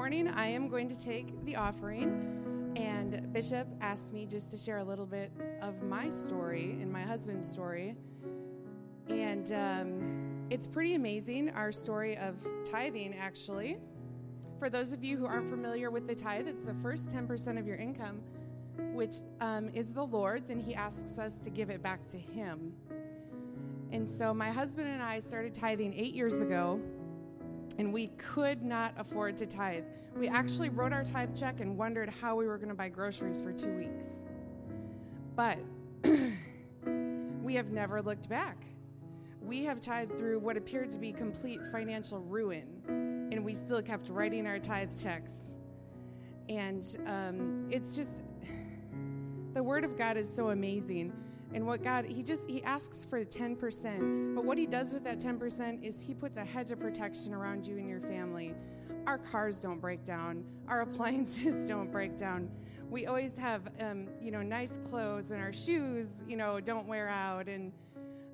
morning I am going to take the offering, and Bishop asked me just to share a little bit of my story and my husband's story. And um, it's pretty amazing, our story of tithing, actually. For those of you who aren't familiar with the tithe, it's the first 10% of your income, which um, is the Lord's, and He asks us to give it back to Him. And so my husband and I started tithing eight years ago, and we could not afford to tithe. We actually wrote our tithe check and wondered how we were going to buy groceries for two weeks. But we have never looked back we have tithed through what appeared to be complete financial ruin, and we still kept writing our tithe checks. And um, it's just, the Word of God is so amazing. And what God, He just, He asks for 10%. But what He does with that 10% is He puts a hedge of protection around you and your family. Our cars don't break down, our appliances don't break down. We always have, um, you know, nice clothes, and our shoes, you know, don't wear out. And,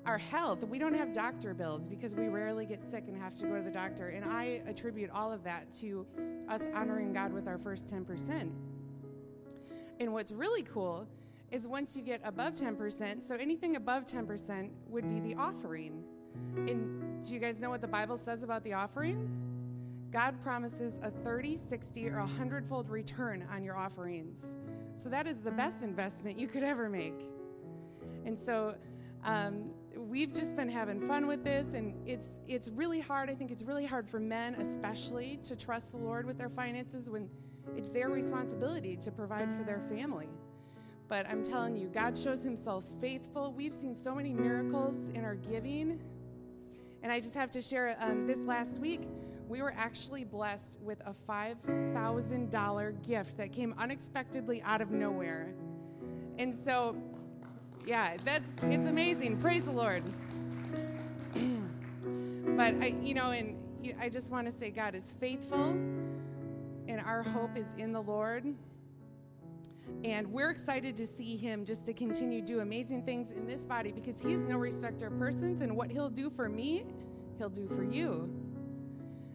our health. We don't have doctor bills because we rarely get sick and have to go to the doctor. And I attribute all of that to us honoring God with our first 10%. And what's really cool is once you get above 10%, so anything above 10% would be the offering. And do you guys know what the Bible says about the offering? God promises a 30, 60, or 100 fold return on your offerings. So that is the best investment you could ever make. And so um, we've just been having fun with this and it's it's really hard i think it's really hard for men especially to trust the lord with their finances when it's their responsibility to provide for their family but i'm telling you god shows himself faithful we've seen so many miracles in our giving and i just have to share um, this last week we were actually blessed with a $5000 gift that came unexpectedly out of nowhere and so yeah, that's it's amazing. Praise the Lord. but I, you know, and I just want to say God is faithful, and our hope is in the Lord. And we're excited to see him just to continue do amazing things in this body because he's no respecter of persons, and what he'll do for me, he'll do for you.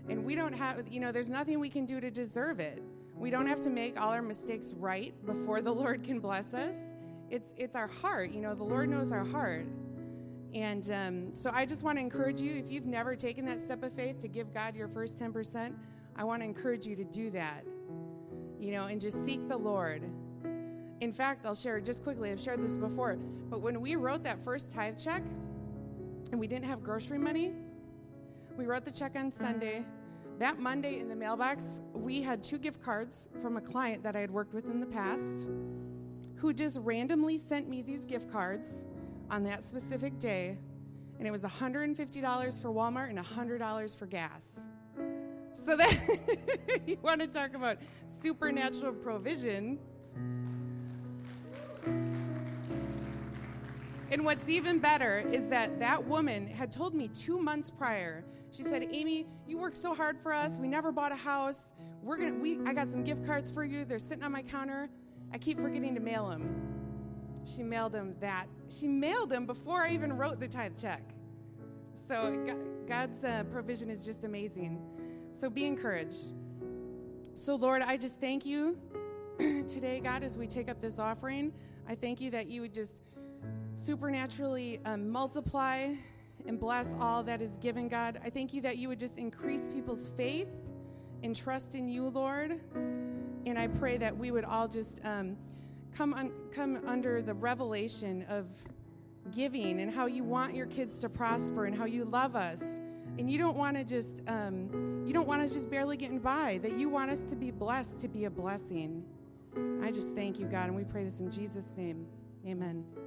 And we don't have, you know, there's nothing we can do to deserve it. We don't have to make all our mistakes right before the Lord can bless us it's it's our heart. You know, the Lord knows our heart. And um, so I just want to encourage you, if you've never taken that step of faith to give God your first 10%, I want to encourage you to do that. You know, and just seek the Lord. In fact, I'll share just quickly, I've shared this before, but when we wrote that first tithe check and we didn't have grocery money, we wrote the check on Sunday. That Monday in the mailbox, we had two gift cards from a client that I had worked with in the past who just randomly sent me these gift cards on that specific day, and it was $150 for Walmart and $100 for gas. So that you want to talk about supernatural provision. And what's even better is that that woman had told me two months prior. She said, "Amy, you work so hard for us. We never bought a house. We're gonna. We. I got some gift cards for you. They're sitting on my counter. I keep forgetting to mail them. She mailed them that. She mailed them before I even wrote the tithe check. So God's uh, provision is just amazing. So be encouraged. So, Lord, I just thank you today, God, as we take up this offering. I thank you that you would just supernaturally um, multiply and bless all that is given, God. I thank you that you would just increase people's faith and trust in you, Lord. And I pray that we would all just um, come, un- come under the revelation of giving and how you want your kids to prosper and how you love us. And you don't want to just, um, you don't want us just barely getting by, that you want us to be blessed, to be a blessing. I just thank you, God, and we pray this in Jesus' name. Amen.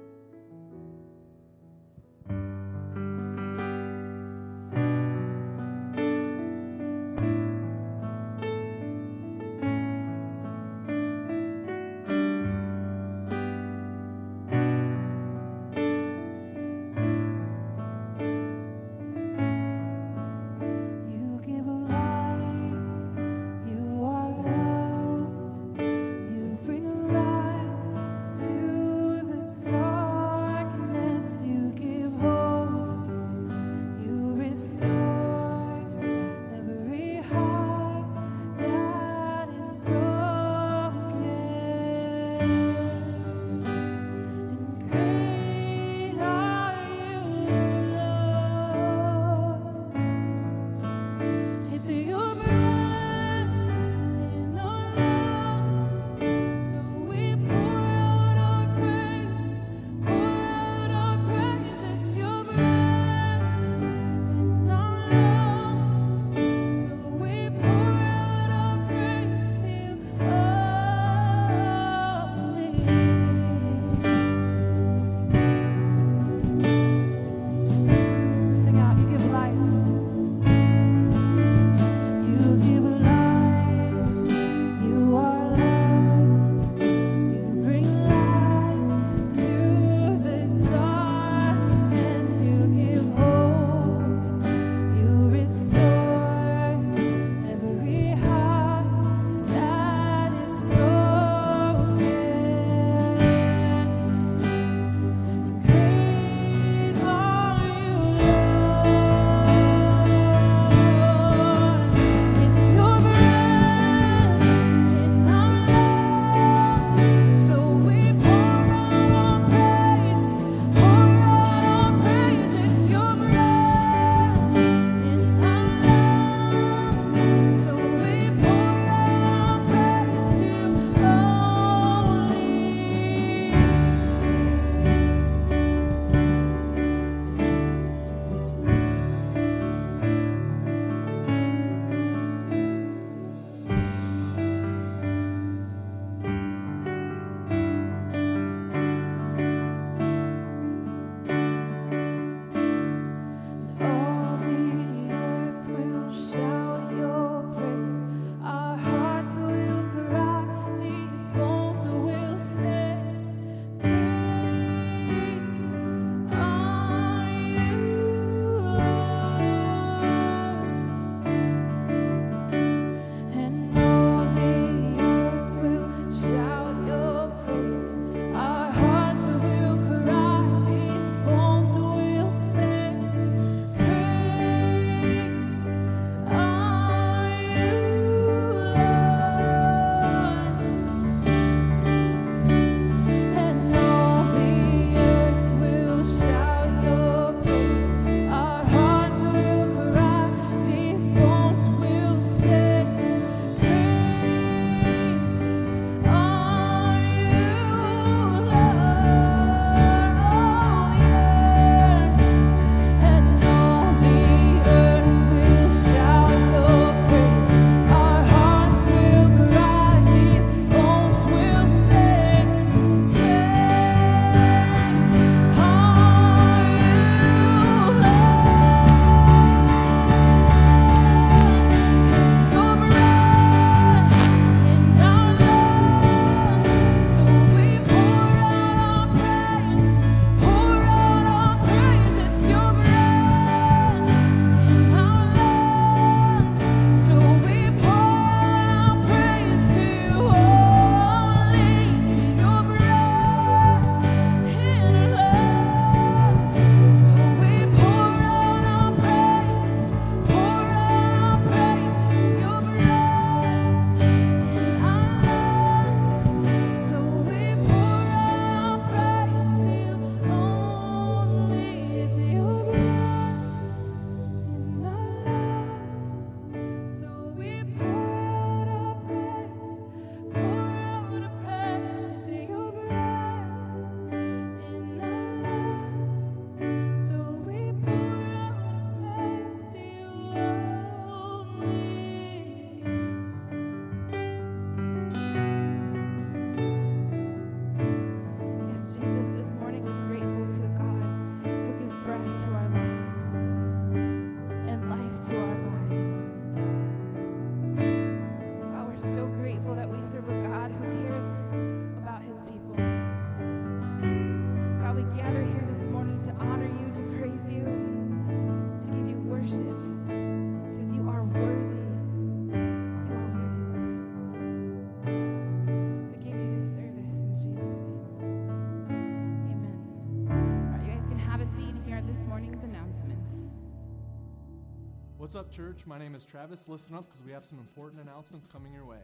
Up, church? My name is Travis. Listen up because we have some important announcements coming your way.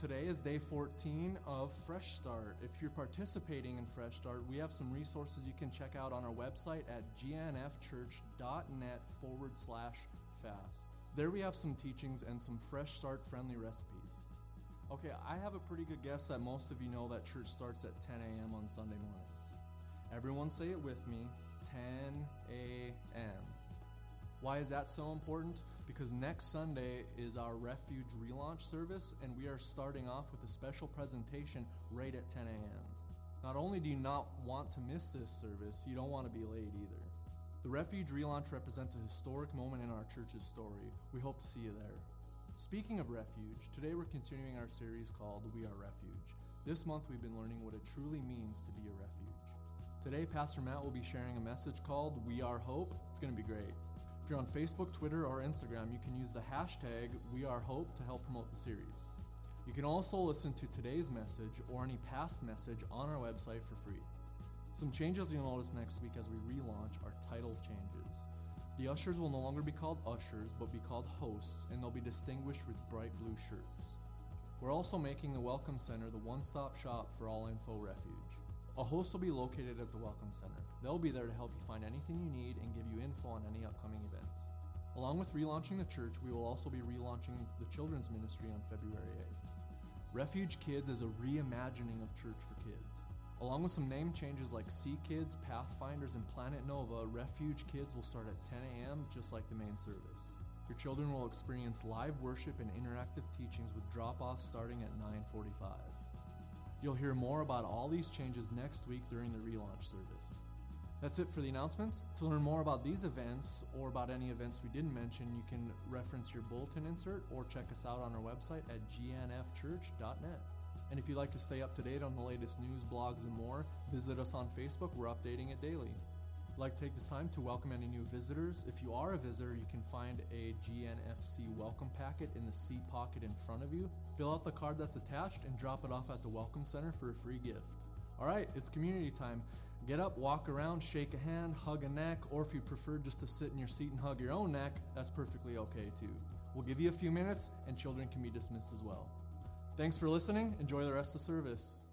Today is day 14 of Fresh Start. If you're participating in Fresh Start, we have some resources you can check out on our website at gnfchurch.net forward slash fast. There we have some teachings and some Fresh Start friendly recipes. Okay, I have a pretty good guess that most of you know that church starts at 10 a.m. on Sunday mornings. Everyone say it with me 10 a.m. Why is that so important? Because next Sunday is our Refuge relaunch service, and we are starting off with a special presentation right at 10 a.m. Not only do you not want to miss this service, you don't want to be late either. The Refuge relaunch represents a historic moment in our church's story. We hope to see you there. Speaking of refuge, today we're continuing our series called We Are Refuge. This month we've been learning what it truly means to be a refuge. Today, Pastor Matt will be sharing a message called We Are Hope. It's going to be great. If you're on Facebook, Twitter, or Instagram, you can use the hashtag We Are Hope to help promote the series. You can also listen to today's message or any past message on our website for free. Some changes you'll notice next week as we relaunch are title changes. The ushers will no longer be called ushers, but be called hosts, and they'll be distinguished with bright blue shirts. We're also making the Welcome Center the one stop shop for all info refuge. A host will be located at the Welcome Center. They'll be there to help you find anything you need and give you info on any upcoming events. Along with relaunching the church, we will also be relaunching the children's ministry on February 8th. Refuge Kids is a reimagining of church for kids. Along with some name changes like Sea Kids, Pathfinders, and Planet Nova, Refuge Kids will start at 10 a.m. just like the main service. Your children will experience live worship and interactive teachings with drop-offs starting at 9:45. You'll hear more about all these changes next week during the relaunch service. That's it for the announcements. To learn more about these events or about any events we didn't mention, you can reference your bulletin insert or check us out on our website at gnfchurch.net. And if you'd like to stay up to date on the latest news, blogs, and more, visit us on Facebook. We're updating it daily. I'd like to take this time to welcome any new visitors. If you are a visitor, you can find a GNFC welcome packet in the seat pocket in front of you. Fill out the card that's attached and drop it off at the Welcome Center for a free gift. All right, it's community time. Get up, walk around, shake a hand, hug a neck, or if you prefer just to sit in your seat and hug your own neck, that's perfectly okay too. We'll give you a few minutes and children can be dismissed as well. Thanks for listening. Enjoy the rest of the service.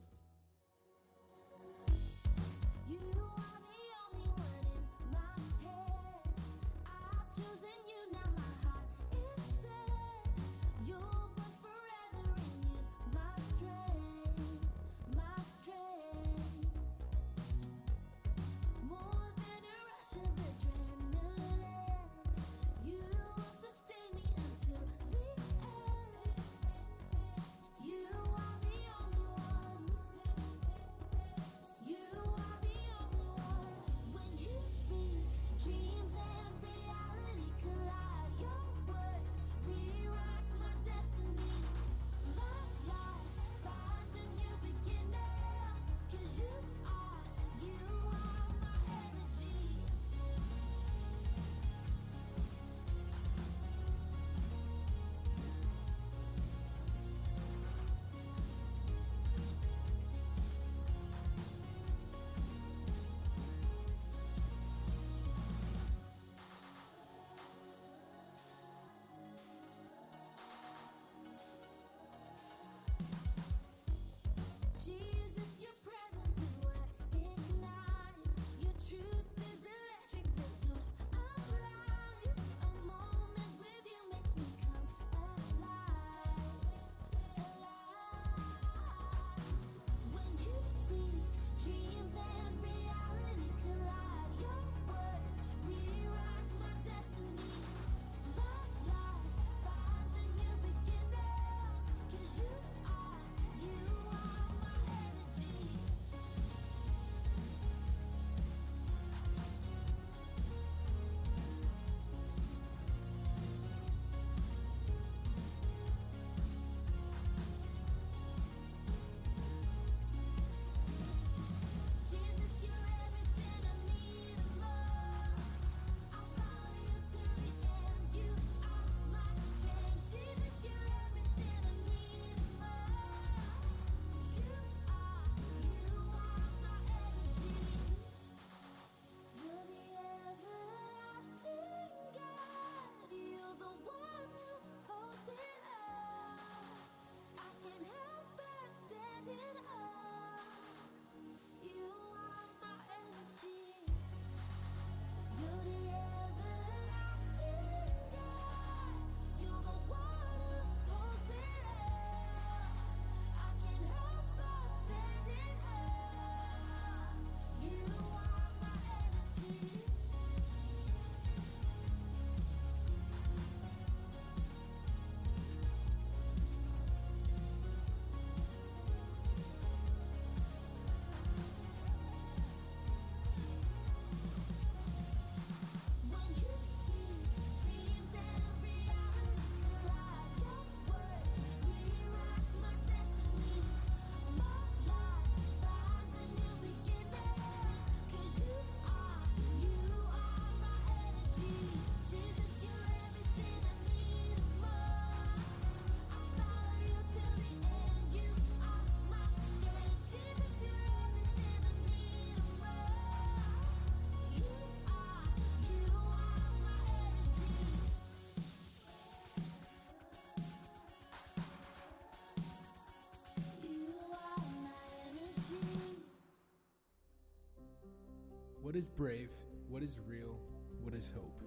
What is brave? What is real? What is hope?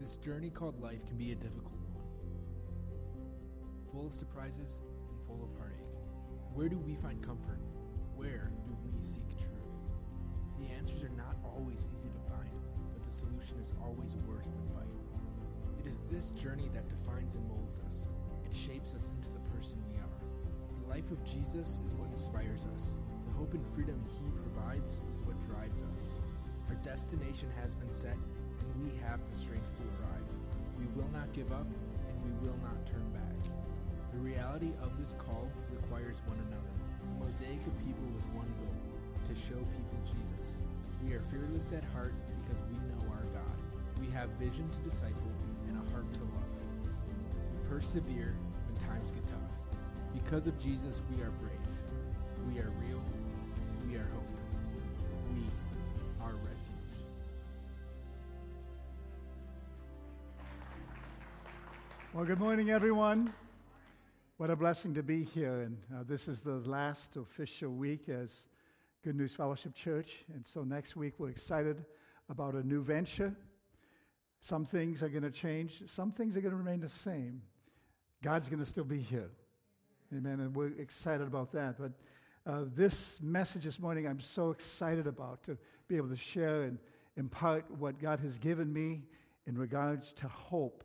This journey called life can be a difficult one, full of surprises and full of heartache. Where do we find comfort? Where do we seek truth? The answers are not always easy to find, but the solution is always worth the fight. It is this journey that defines and molds us. It shapes us into the person we are. The life of Jesus is what inspires us. The hope and freedom he provides is what drives us. Our destination has been set, and we have the strength to arrive. We will not give up, and we will not turn back. The reality of this call requires one another, a mosaic of people with one goal to show people Jesus. We are fearless at heart because we know our God. We have vision to disciple and a heart to love. We persevere when times get tough. Because of Jesus, we are brave. Well, good morning, everyone. What a blessing to be here. And uh, this is the last official week as Good News Fellowship Church. And so next week, we're excited about a new venture. Some things are going to change, some things are going to remain the same. God's going to still be here. Amen. And we're excited about that. But uh, this message this morning, I'm so excited about to be able to share and impart what God has given me in regards to hope.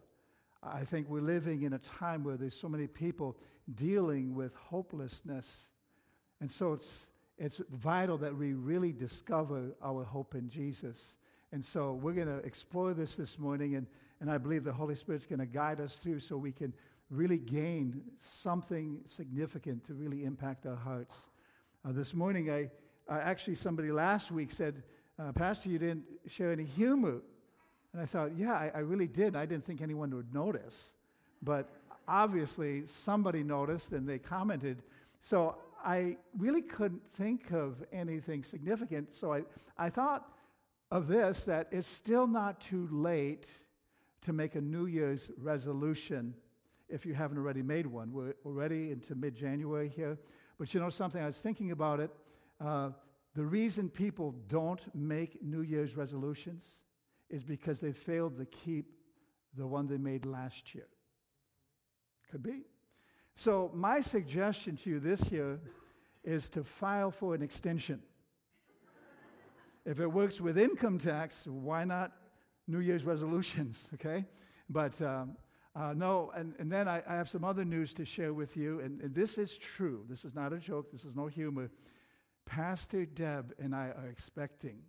I think we're living in a time where there's so many people dealing with hopelessness. And so it's, it's vital that we really discover our hope in Jesus. And so we're going to explore this this morning, and, and I believe the Holy Spirit's going to guide us through so we can really gain something significant to really impact our hearts. Uh, this morning, I, I actually, somebody last week said, uh, Pastor, you didn't share any humor. And I thought, yeah, I, I really did. I didn't think anyone would notice. But obviously, somebody noticed and they commented. So I really couldn't think of anything significant. So I, I thought of this that it's still not too late to make a New Year's resolution if you haven't already made one. We're already into mid January here. But you know something? I was thinking about it. Uh, the reason people don't make New Year's resolutions is because they failed to keep the one they made last year. Could be. So, my suggestion to you this year is to file for an extension. if it works with income tax, why not New Year's resolutions, okay? But um, uh, no, and, and then I, I, have some other news to share with you, and, and this is true. This is not a joke, this is no humor. Pastor Deb and I are expecting.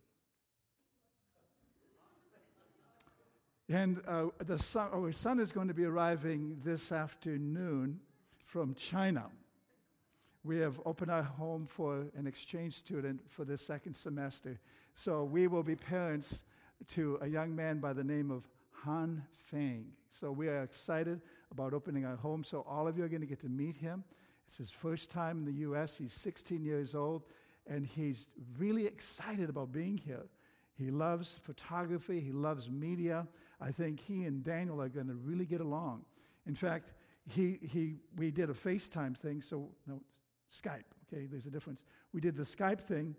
And uh, the our son is going to be arriving this afternoon from China. We have opened our home for an exchange student for the second semester. So we will be parents to a young man by the name of Han Feng. So we are excited about opening our home. So all of you are going to get to meet him. It's his first time in the U.S. He's 16 years old, and he's really excited about being here. He loves photography, he loves media. I think he and Daniel are going to really get along. In fact, he, he, we did a FaceTime thing, so no, Skype, okay, there's a difference. We did the Skype thing,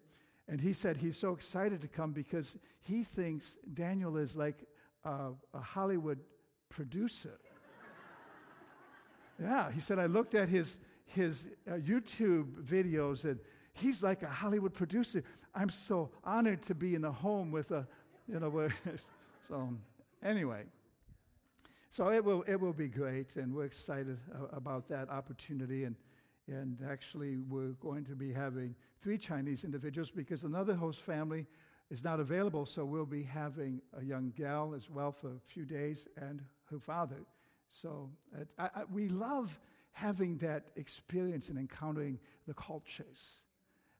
and he said he's so excited to come because he thinks Daniel is like a, a Hollywood producer. yeah, he said, I looked at his, his uh, YouTube videos and he's like a Hollywood producer. I'm so honored to be in a home with a, you know, where, so anyway. So it will, it will be great, and we're excited uh, about that opportunity. And, and actually, we're going to be having three Chinese individuals because another host family is not available, so we'll be having a young gal as well for a few days and her father. So I, I, we love having that experience and encountering the cultures.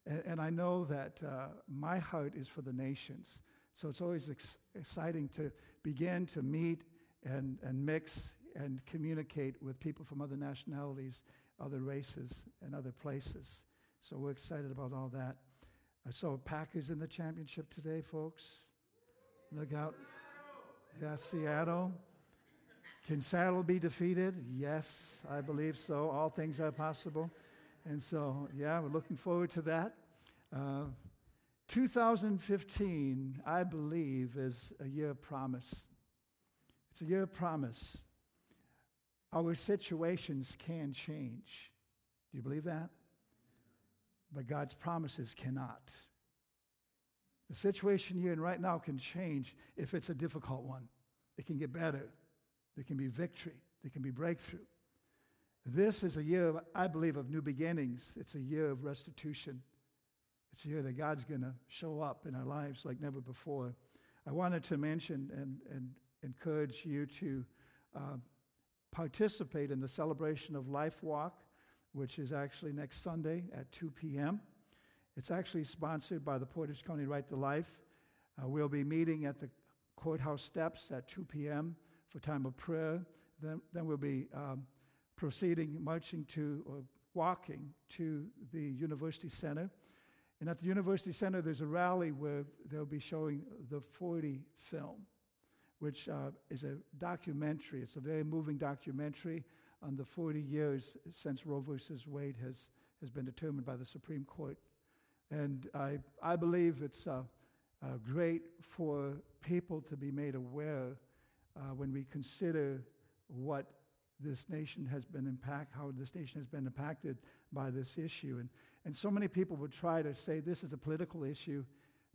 And, and I know that uh, my heart is for the nations. So it's always ex- exciting to begin to meet and, and mix and communicate with people from other nationalities, other races, and other places. So we're excited about all that. I saw Packers in the championship today, folks. Look out. Yeah, Seattle. Can Seattle be defeated? Yes, I believe so. All things are possible. And so, yeah, we're looking forward to that. Uh, 2015, I believe, is a year of promise. It's a year of promise. Our situations can change. Do you believe that? But God's promises cannot. The situation you're in right now can change if it's a difficult one. It can get better. There can be victory. There can be breakthrough. This is a year, I believe, of new beginnings. It's a year of restitution. It's year that God's going to show up in our lives like never before. I wanted to mention and, and encourage you to uh, participate in the celebration of Life Walk, which is actually next Sunday at 2 p.m. It's actually sponsored by the Portage County Right to Life. Uh, we'll be meeting at the courthouse steps at 2 p.m. for time of prayer. Then, then we'll be um, proceeding, marching to, or walking to the University Center. And at the University Center, there's a rally where they'll be showing the 40 film, which uh, is a documentary. It's a very moving documentary on the 40 years since Roe versus Wade has, has been determined by the Supreme Court. And I, I believe it's uh, uh, great for people to be made aware uh, when we consider what this nation has been impact, how this nation has been impacted by this issue. And, and so many people would try to say this is a political issue.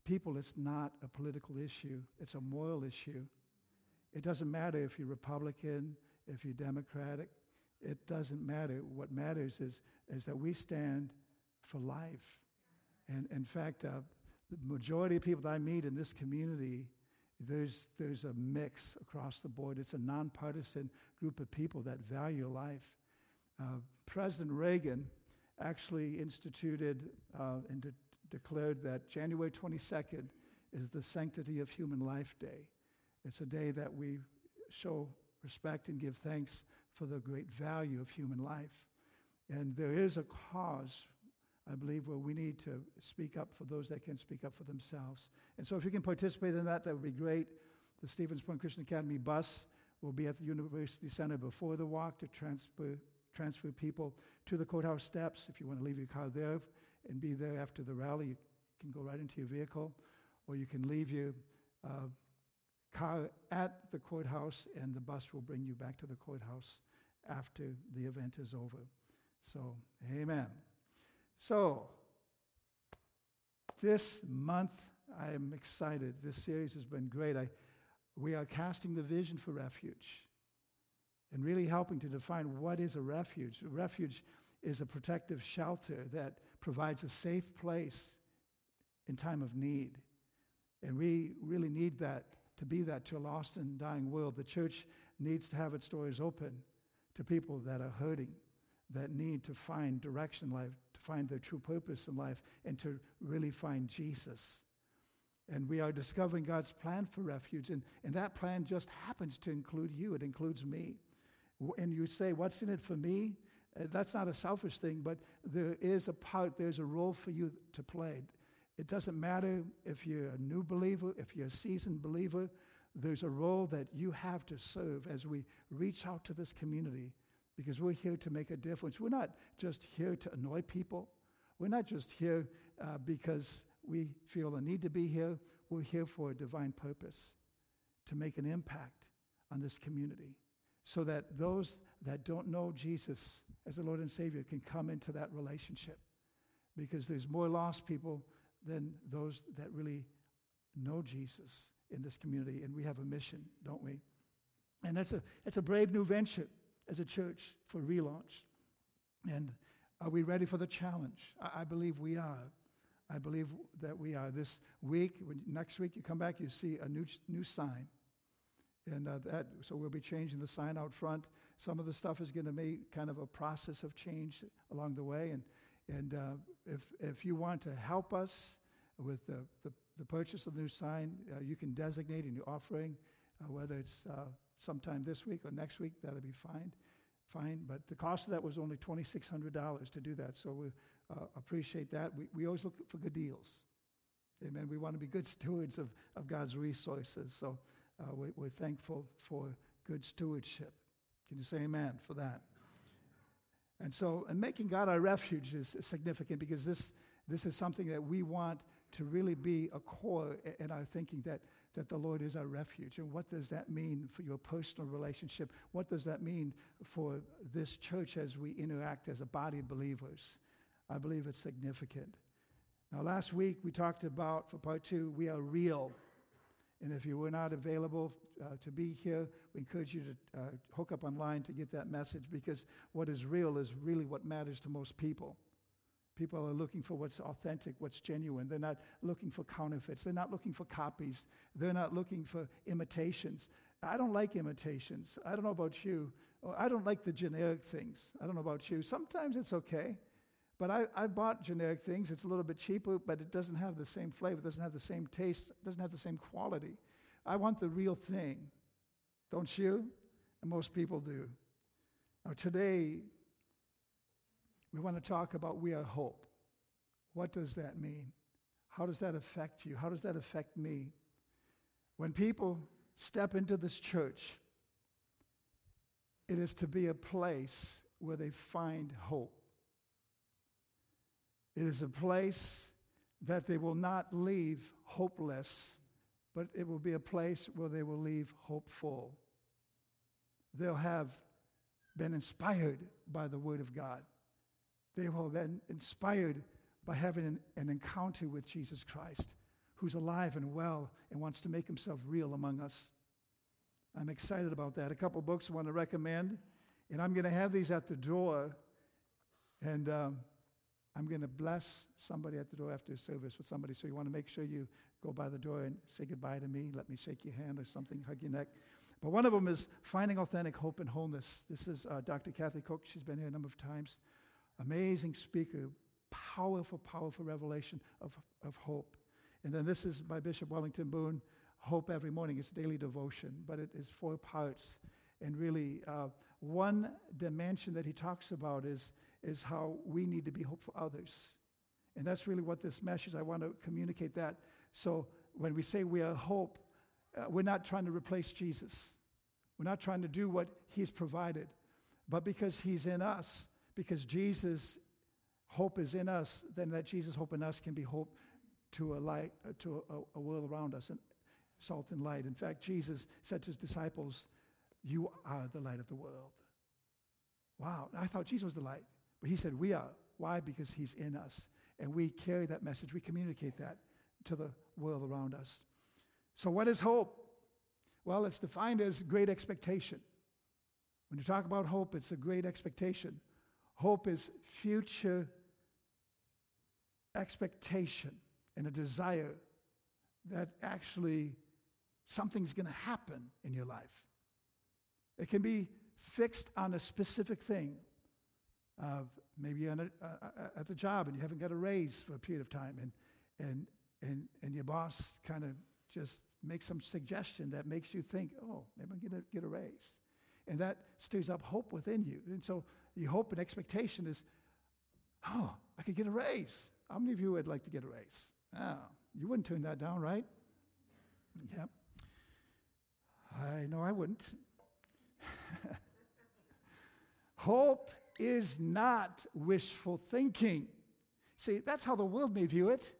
People, it's not a political issue, it's a moral issue. It doesn't matter if you're Republican, if you're Democratic, it doesn't matter. What matters is, is that we stand for life. And in fact, uh, the majority of people that I meet in this community, there's, there's a mix across the board. It's a nonpartisan group of people that value life. Uh, President Reagan actually instituted uh, and de- declared that January 22nd is the Sanctity of Human Life Day. It's a day that we show respect and give thanks for the great value of human life. And there is a cause, I believe, where we need to speak up for those that can speak up for themselves. And so if you can participate in that, that would be great. The Stevens Point Christian Academy bus will be at the University Center before the walk to transfer, transfer people to the courthouse steps. If you want to leave your car there and be there after the rally, you can go right into your vehicle, or you can leave your uh, car at the courthouse, and the bus will bring you back to the courthouse after the event is over. So, amen. So, this month, I am excited. This series has been great. I, we are casting the vision for refuge and really helping to define what is a refuge. A refuge is a protective shelter that provides a safe place in time of need. And we really need that to be that to a lost and dying world. The church needs to have its doors open to people that are hurting, that need to find direction life, find their true purpose in life, and to really find Jesus. And we are discovering God's plan for refuge. And, and that plan just happens to include you, it includes me. And you say, What's in it for me? Uh, That's not a selfish thing, but there is a part, there's a role for you to play. It doesn't matter if you're a new believer, if you're a seasoned believer, there's a role that you have to serve as we reach out to this community because we're here to make a difference. We're not just here to annoy people, we're not just here uh, because we feel a need to be here. We're here for a divine purpose to make an impact on this community so that those that don't know Jesus as the Lord and Savior can come into that relationship because there's more lost people than those that really know Jesus in this community, and we have a mission, don't we? And that's a, that's a brave new venture as a church for relaunch. And are we ready for the challenge? I, I believe we are. I believe that we are. This week, when, next week, you come back, you see a new, new sign. And uh, that, so we'll be changing the sign out front. Some of the stuff is going to be kind of a process of change along the way. And, and uh, if, if you want to help us with the, the, the purchase of the new sign, uh, you can designate in your offering, uh, whether it's uh, sometime this week or next week, that'll be fine. Fine, but the cost of that was only $2,600 to do that. So we uh, appreciate that. We, we always look for good deals. Amen. We want to be good stewards of, of God's resources. So uh, we, we're thankful for good stewardship. Can you say amen for that? And so, and making God our refuge is significant because this, this is something that we want to really be a core in our thinking that, that the Lord is our refuge. And what does that mean for your personal relationship? What does that mean for this church as we interact as a body of believers? I believe it's significant. Now, last week we talked about, for part two, we are real. And if you were not available uh, to be here, we encourage you to uh, hook up online to get that message because what is real is really what matters to most people. People are looking for what's authentic, what's genuine. They're not looking for counterfeits. They're not looking for copies. They're not looking for imitations. I don't like imitations. I don't know about you. I don't like the generic things. I don't know about you. Sometimes it's okay. But I, I bought generic things. It's a little bit cheaper, but it doesn't have the same flavor, doesn't have the same taste, doesn't have the same quality. I want the real thing. Don't you? And most people do. Now, today, we want to talk about we are hope. What does that mean? How does that affect you? How does that affect me? When people step into this church, it is to be a place where they find hope. It is a place that they will not leave hopeless, but it will be a place where they will leave hopeful. They'll have been inspired by the Word of God. They will been inspired by having an, an encounter with Jesus Christ, who's alive and well and wants to make himself real among us. I'm excited about that. A couple books I want to recommend, and I'm going to have these at the door. And um, I'm going to bless somebody at the door after service with somebody. So you want to make sure you go by the door and say goodbye to me. Let me shake your hand or something, hug your neck. But one of them is Finding Authentic Hope and Wholeness. This is uh, Dr. Kathy Cook. She's been here a number of times. Amazing speaker, powerful, powerful revelation of, of hope. And then this is by Bishop Wellington Boone, Hope Every Morning. It's daily devotion, but it is four parts. And really, uh, one dimension that he talks about is, is how we need to be hope for others. And that's really what this message, I want to communicate that. So when we say we are hope, uh, we're not trying to replace Jesus. We're not trying to do what he's provided. But because he's in us, because Jesus' hope is in us, then that Jesus' hope in us can be hope to a light, uh, to a, a world around us, and salt and light. In fact, Jesus said to his disciples, "You are the light of the world." Wow! I thought Jesus was the light, but he said we are. Why? Because he's in us, and we carry that message. We communicate that to the world around us. So, what is hope? Well, it's defined as great expectation. When you talk about hope, it's a great expectation. Hope is future expectation and a desire that actually something's going to happen in your life. It can be fixed on a specific thing. Uh, maybe you're a, uh, at the job and you haven't got a raise for a period of time, and, and, and, and your boss kind of just makes some suggestion that makes you think, oh, maybe I'll get a, get a raise. And that stirs up hope within you. And so your hope and expectation is, oh, I could get a raise. How many of you would like to get a raise? Oh, you wouldn't turn that down, right? Yep. I know I wouldn't. hope is not wishful thinking. See, that's how the world may view it.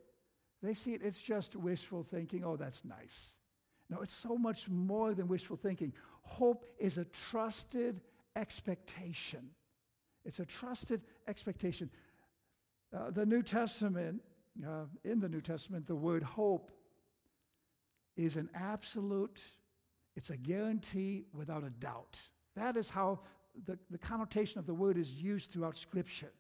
They see it, it's just wishful thinking. Oh, that's nice. No, it's so much more than wishful thinking. Hope is a trusted expectation. It's a trusted expectation. Uh, the New Testament, uh, in the New Testament, the word hope is an absolute, it's a guarantee without a doubt. That is how the, the connotation of the word is used throughout Scripture.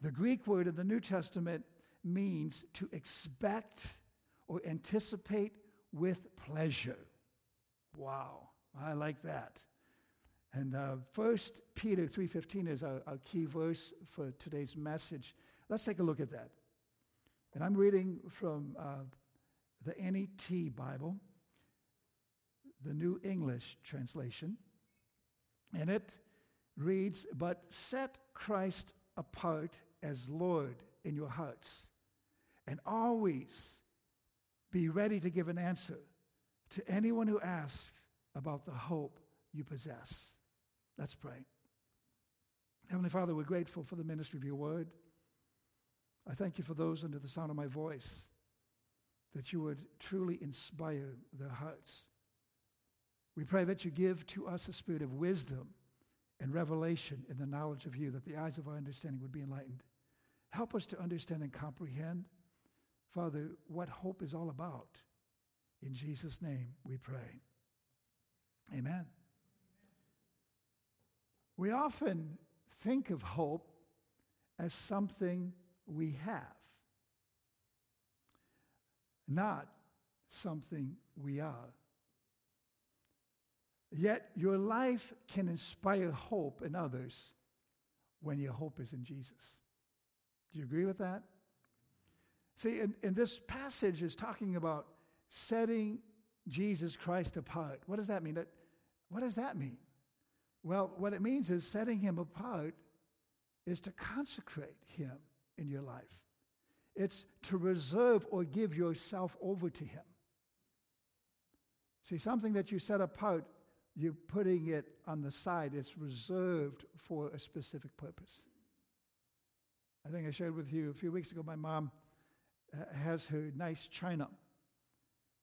The Greek word in the New Testament means to expect or anticipate with pleasure. Wow, I like that. And uh, First Peter 3.15 is our, our key verse for today's message. Let's take a look at that. And I'm reading from uh, the NET Bible, the New English translation. And it reads, But set Christ apart as Lord in your hearts, and always be ready to give an answer to anyone who asks about the hope you possess. Let's pray. Heavenly Father, we're grateful for the ministry of your word. I thank you for those under the sound of my voice. that you would truly inspire their hearts. We pray that you give to us a spirit of wisdom and revelation in the knowledge of you, that the eyes of our understanding would be enlightened. Help us to understand and comprehend, Father, what hope is all about. In Jesus' name we pray. Amen. We often think of hope as something we have, not something we are. Yet your life can inspire hope in others when your hope is in Jesus. Do you agree with that? See, in this passage is talking about setting Jesus Christ apart. What does that mean? That, what does that mean? Well, what it means is setting him apart is to consecrate him in your life. It's to reserve or give yourself over to him. See, something that you set apart, you're putting it on the side. It's reserved for a specific purpose. I think I shared with you a few weeks ago, my mom uh, has her nice china.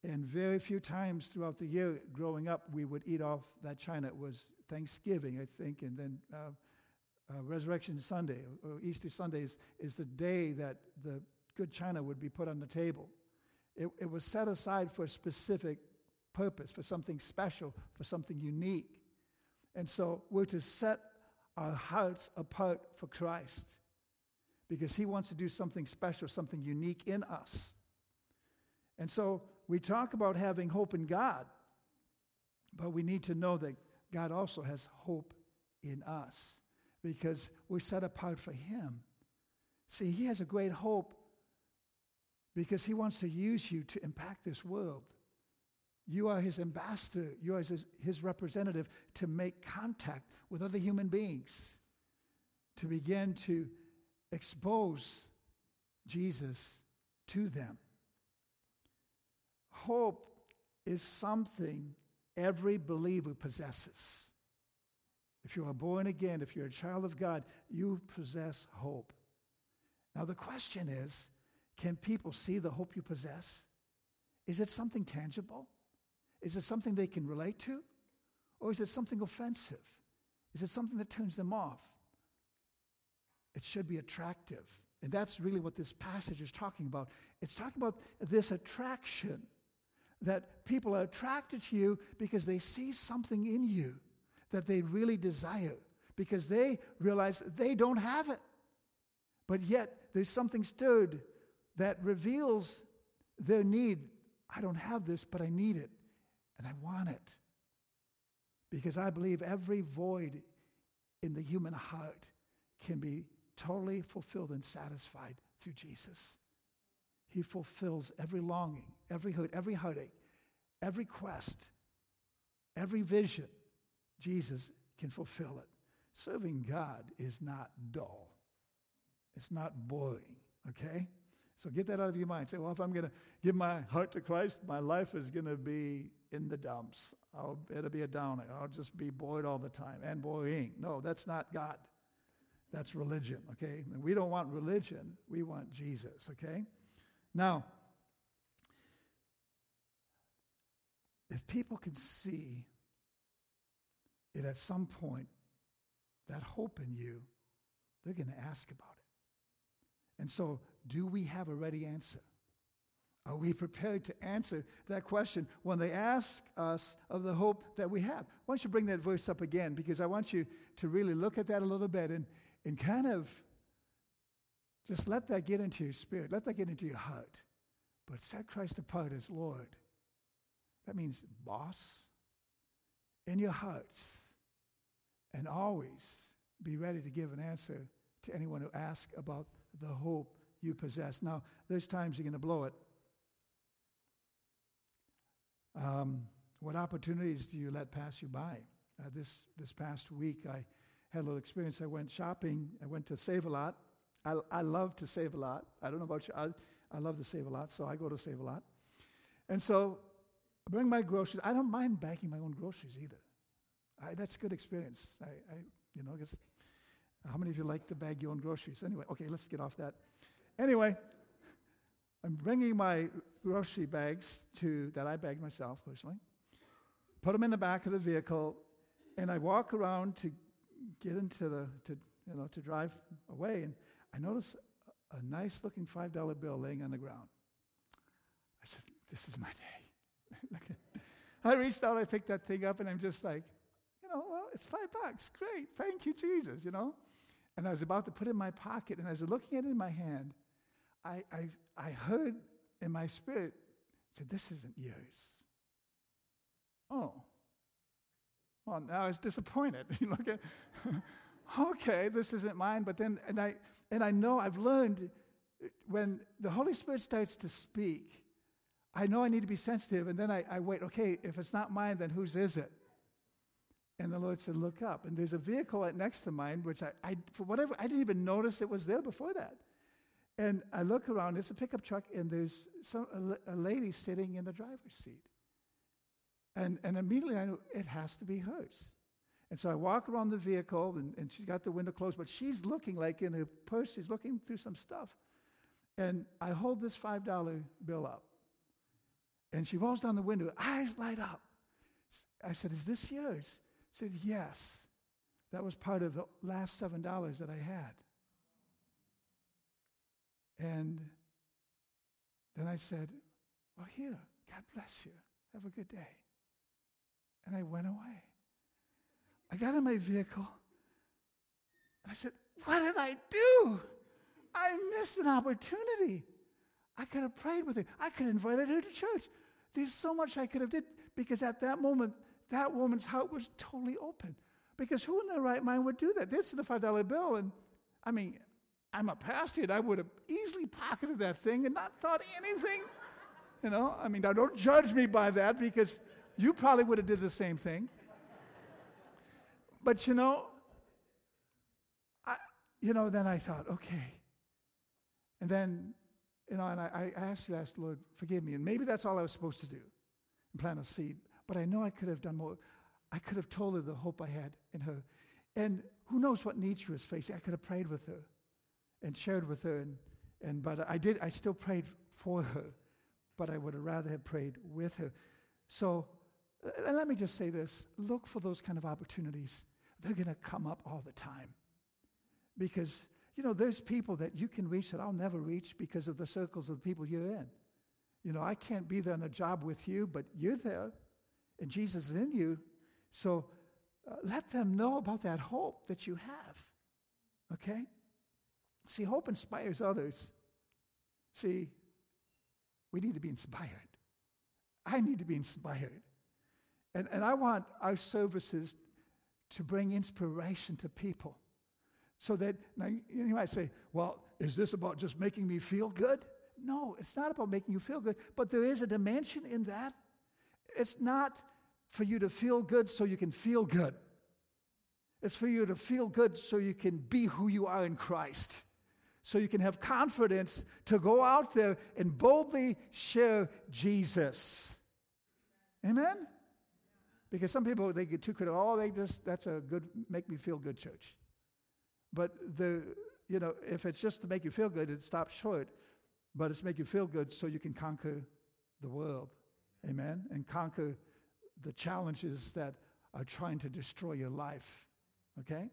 And very few times throughout the year growing up, we would eat off that china. It was Thanksgiving, I think, and then uh, uh, Resurrection Sunday or Easter Sunday is, is the day that the good china would be put on the table. It, it was set aside for a specific purpose, for something special, for something unique. And so we're to set our hearts apart for Christ because He wants to do something special, something unique in us. And so we talk about having hope in God, but we need to know that God also has hope in us because we're set apart for Him. See, He has a great hope because He wants to use you to impact this world. You are His ambassador, you are His, his representative to make contact with other human beings, to begin to expose Jesus to them. Hope is something every believer possesses. If you are born again, if you're a child of God, you possess hope. Now, the question is can people see the hope you possess? Is it something tangible? Is it something they can relate to? Or is it something offensive? Is it something that turns them off? It should be attractive. And that's really what this passage is talking about. It's talking about this attraction that people are attracted to you because they see something in you that they really desire, because they realize they don't have it. But yet there's something stirred that reveals their need. I don't have this, but I need it, and I want it. Because I believe every void in the human heart can be totally fulfilled and satisfied through Jesus. He fulfills every longing, every hurt, every heartache, every quest, every vision. Jesus can fulfill it. Serving God is not dull, it's not boring, okay? So get that out of your mind. Say, well, if I'm going to give my heart to Christ, my life is going to be in the dumps. I'll, it'll be a downer. I'll just be bored all the time and boring. No, that's not God. That's religion, okay? And we don't want religion, we want Jesus, okay? Now, if people can see it at some point, that hope in you, they're going to ask about it. And so, do we have a ready answer? Are we prepared to answer that question when they ask us of the hope that we have? Why don't you bring that verse up again? Because I want you to really look at that a little bit and, and kind of just let that get into your spirit, let that get into your heart. But set Christ apart as Lord. That means boss in your hearts. And always be ready to give an answer to anyone who asks about the hope you possess. Now, there's times you're going to blow it. Um, what opportunities do you let pass you by? Uh, this, this past week, I had a little experience. I went shopping. I went to Save a Lot. I, I love to save a lot. I don't know about you. I, I love to save a lot, so I go to Save a Lot. And so bring my groceries. I don't mind bagging my own groceries either. I, that's a good experience. I, I you know, how many of you like to bag your own groceries? Anyway, okay, let's get off that. Anyway, I'm bringing my grocery bags to that I bagged myself personally, put them in the back of the vehicle, and I walk around to get into the to you know to drive away, and I notice a, a nice looking five dollar bill laying on the ground. I said, "This is my day." I reached out, I picked that thing up, and I'm just like, you know, well, it's five bucks. Great, thank you, Jesus. You know, and I was about to put it in my pocket, and as I was looking at it in my hand, I I, I heard in my spirit said, "This isn't yours." Oh. Well, now I was disappointed. At, okay, this isn't mine. But then, and I and I know I've learned when the Holy Spirit starts to speak, I know I need to be sensitive. And then I, I wait. Okay, if it's not mine, then whose is it? And the Lord said, "Look up." And there's a vehicle right next to mine, which I, I for whatever I didn't even notice it was there before that. And I look around. It's a pickup truck, and there's some a, a lady sitting in the driver's seat. And, and immediately I know it has to be hers. And so I walk around the vehicle, and, and she's got the window closed, but she's looking like in her purse, she's looking through some stuff. And I hold this $5 bill up. And she rolls down the window, eyes light up. I said, Is this yours? She said, Yes. That was part of the last $7 that I had. And then I said, Well, here, God bless you. Have a good day. And I went away. I got in my vehicle and I said, What did I do? I missed an opportunity. I could have prayed with her. I could have invited her to church. There's so much I could have did because at that moment, that woman's heart was totally open. Because who in their right mind would do that? This is the five dollar bill, and I mean, I'm a pastor, and I would have easily pocketed that thing and not thought anything. You know, I mean, now don't judge me by that because you probably would have did the same thing. But you know, I, you know, then I thought, okay. And then, you know, and I, I asked you, asked Lord, forgive me. And maybe that's all I was supposed to do, and plant a seed. But I know I could have done more. I could have told her the hope I had in her. And who knows what need she was facing. I could have prayed with her and shared with her. And, and but I did, I still prayed for her, but I would have rather have prayed with her. So uh, let me just say this look for those kind of opportunities. They're going to come up all the time. Because, you know, there's people that you can reach that I'll never reach because of the circles of the people you're in. You know, I can't be there on a job with you, but you're there, and Jesus is in you. So uh, let them know about that hope that you have. Okay? See, hope inspires others. See, we need to be inspired. I need to be inspired. And, and I want our services to bring inspiration to people. So that, now you might say, well, is this about just making me feel good? No, it's not about making you feel good, but there is a dimension in that. It's not for you to feel good so you can feel good. It's for you to feel good so you can be who you are in Christ. So you can have confidence to go out there and boldly share Jesus. Amen? Because some people, they get too critical. Oh, they just, that's a good, make me feel good church. But the, you know, if it's just to make you feel good, it stops short. But it's make you feel good so you can conquer the world. Amen? And conquer the challenges that are trying to destroy your life. Okay?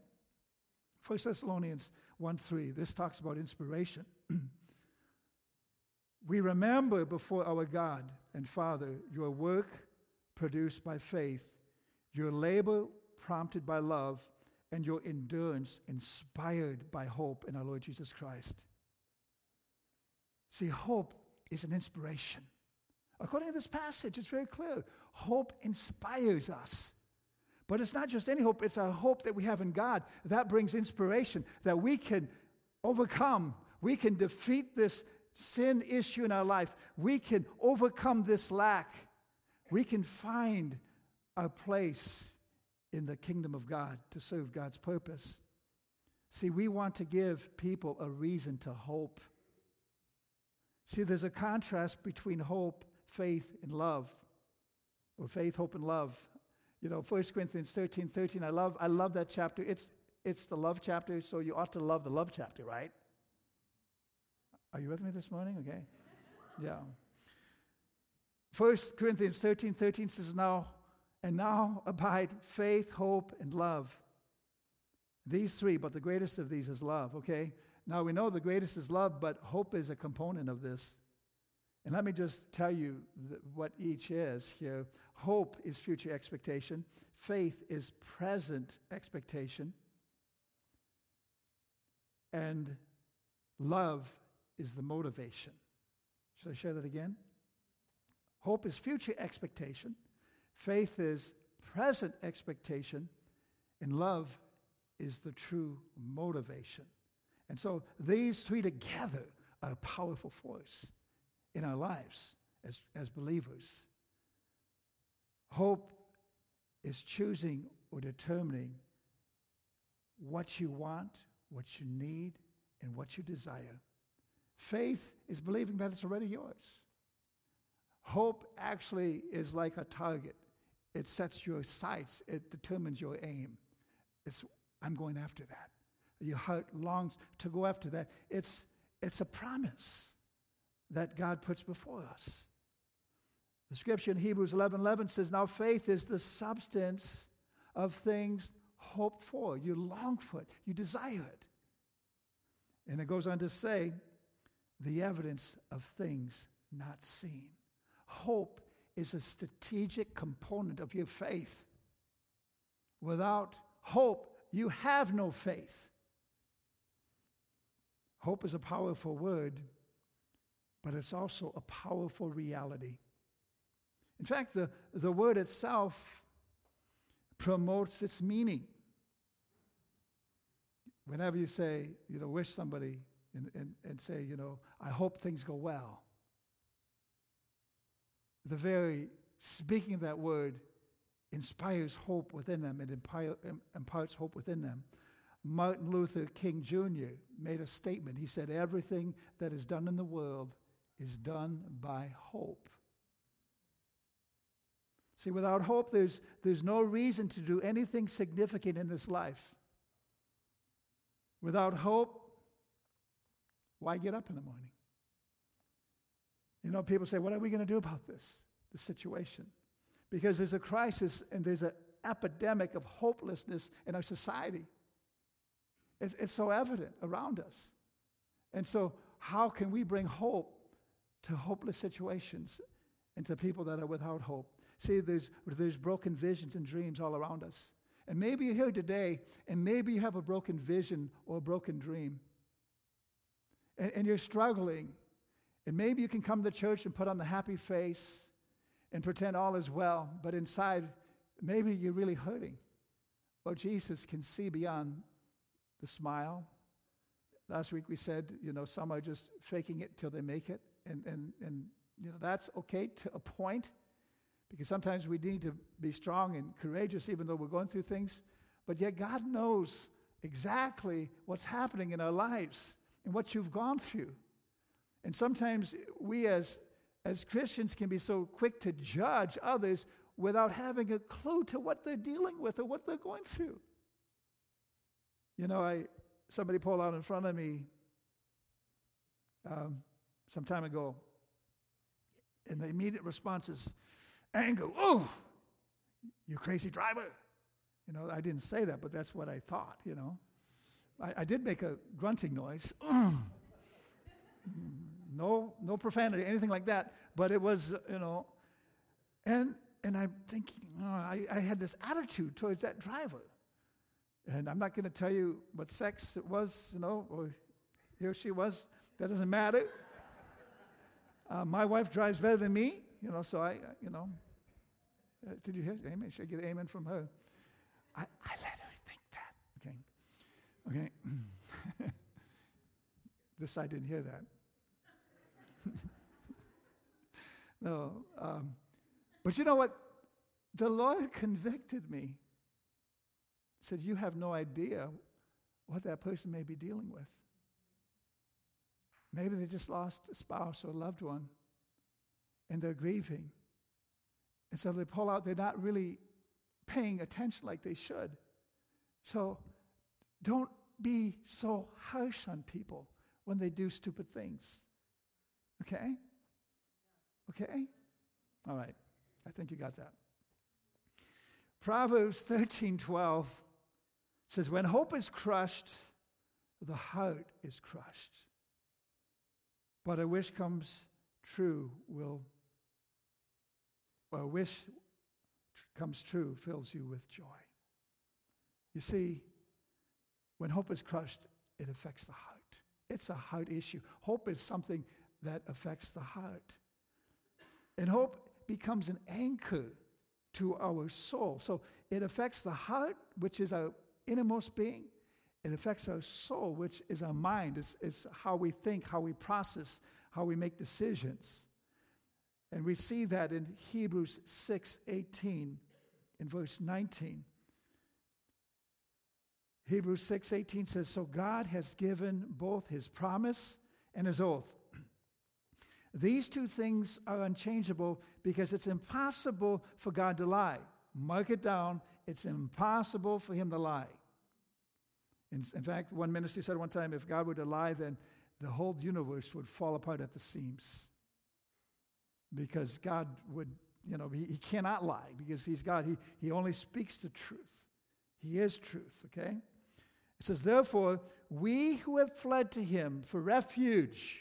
1 Thessalonians 1 3, this talks about inspiration. we remember before our God and Father your work produced by faith, your labor prompted by love, and your endurance inspired by hope in our Lord Jesus Christ. See, hope is an inspiration. According to this passage, it's very clear. Hope inspires us. But it's not just any hope, it's a hope that we have in God. That brings inspiration, that we can overcome, we can defeat this sin issue in our life, we can overcome this lack, we can find our place in the kingdom of God to serve God's purpose. See, we want to give people a reason to hope. See, there's a contrast between hope, faith, and love. Or faith, hope, and love. You know, 1 Corinthians 13, 13, I love, I love that chapter. It's, it's the love chapter, so you ought to love the love chapter, right? Are you with me this morning? Okay. Yeah. 1 Corinthians 13 13 says, Now, and now abide faith, hope, and love. These three, but the greatest of these is love, okay? Now we know the greatest is love, but hope is a component of this. And let me just tell you what each is here. Hope is future expectation, faith is present expectation, and love is the motivation. Should I share that again? Hope is future expectation, faith is present expectation, and love is the true motivation. And so these three together are a powerful force in our lives as, as believers. Hope is choosing or determining what you want, what you need, and what you desire. Faith is believing that it's already yours. Hope actually is like a target. It sets your sights, it determines your aim. It's, I'm going after that. Your heart longs to go after that. It's, it's a promise that God puts before us. The scripture in Hebrews 11 11 says, Now faith is the substance of things hoped for. You long for it, you desire it. And it goes on to say, the evidence of things not seen. Hope is a strategic component of your faith. Without hope, you have no faith. Hope is a powerful word, but it's also a powerful reality. In fact, the, the word itself promotes its meaning. Whenever you say, you know, wish somebody and, and, and say, you know, I hope things go well, the very speaking of that word inspires hope within them, it imparts hope within them. Martin Luther King Jr. made a statement. He said, Everything that is done in the world is done by hope. See, without hope, there's, there's no reason to do anything significant in this life. Without hope, why get up in the morning? You know, people say, What are we going to do about this, the situation? Because there's a crisis and there's an epidemic of hopelessness in our society. It's, it's so evident around us. And so, how can we bring hope to hopeless situations and to people that are without hope? See, there's, there's broken visions and dreams all around us. And maybe you're here today, and maybe you have a broken vision or a broken dream. And, and you're struggling. And maybe you can come to church and put on the happy face and pretend all is well, but inside, maybe you're really hurting. Well, Jesus can see beyond the smile. Last week we said, you know, some are just faking it till they make it. And, and, and you know, that's okay to a point because sometimes we need to be strong and courageous even though we're going through things. But yet God knows exactly what's happening in our lives and what you've gone through. And sometimes we as, as Christians can be so quick to judge others without having a clue to what they're dealing with or what they're going through. You know, I somebody pulled out in front of me um, some time ago, and the immediate response is anger. Oh, you crazy driver! You know, I didn't say that, but that's what I thought. You know, I, I did make a grunting noise. no, no profanity, anything like that. But it was, you know, and and I'm thinking, oh, I, I had this attitude towards that driver. And I'm not going to tell you what sex it was, you know, or he or she was. That doesn't matter. Uh, my wife drives better than me, you know, so I, you know. Uh, did you hear? Amen. Should I get amen from her? I, I let her think that. Okay. Okay. this side didn't hear that. No. Um, but you know what? The Lord convicted me said, You have no idea what that person may be dealing with. Maybe they just lost a spouse or a loved one and they're grieving. And so they pull out, they're not really paying attention like they should. So don't be so harsh on people when they do stupid things. Okay? Okay? All right. I think you got that. Proverbs 13 12 says, When hope is crushed, the heart is crushed. But a wish comes true will, or a wish comes true fills you with joy. You see, when hope is crushed, it affects the heart. It's a heart issue. Hope is something that affects the heart. And hope becomes an anchor to our soul. So it affects the heart, which is our innermost being. It affects our soul, which is our mind. It's, it's how we think, how we process, how we make decisions. And we see that in Hebrews 6 18, in verse 19. Hebrews 6 18 says, So God has given both his promise and his oath. These two things are unchangeable because it's impossible for God to lie. Mark it down. It's impossible for him to lie. In, in, fact, one minister said one time if God were to lie, then the whole universe would fall apart at the seams. Because God would, you know, he, he cannot lie because he's God. He, he only speaks the truth. He is truth, okay? It says, Therefore, we who have fled to him for refuge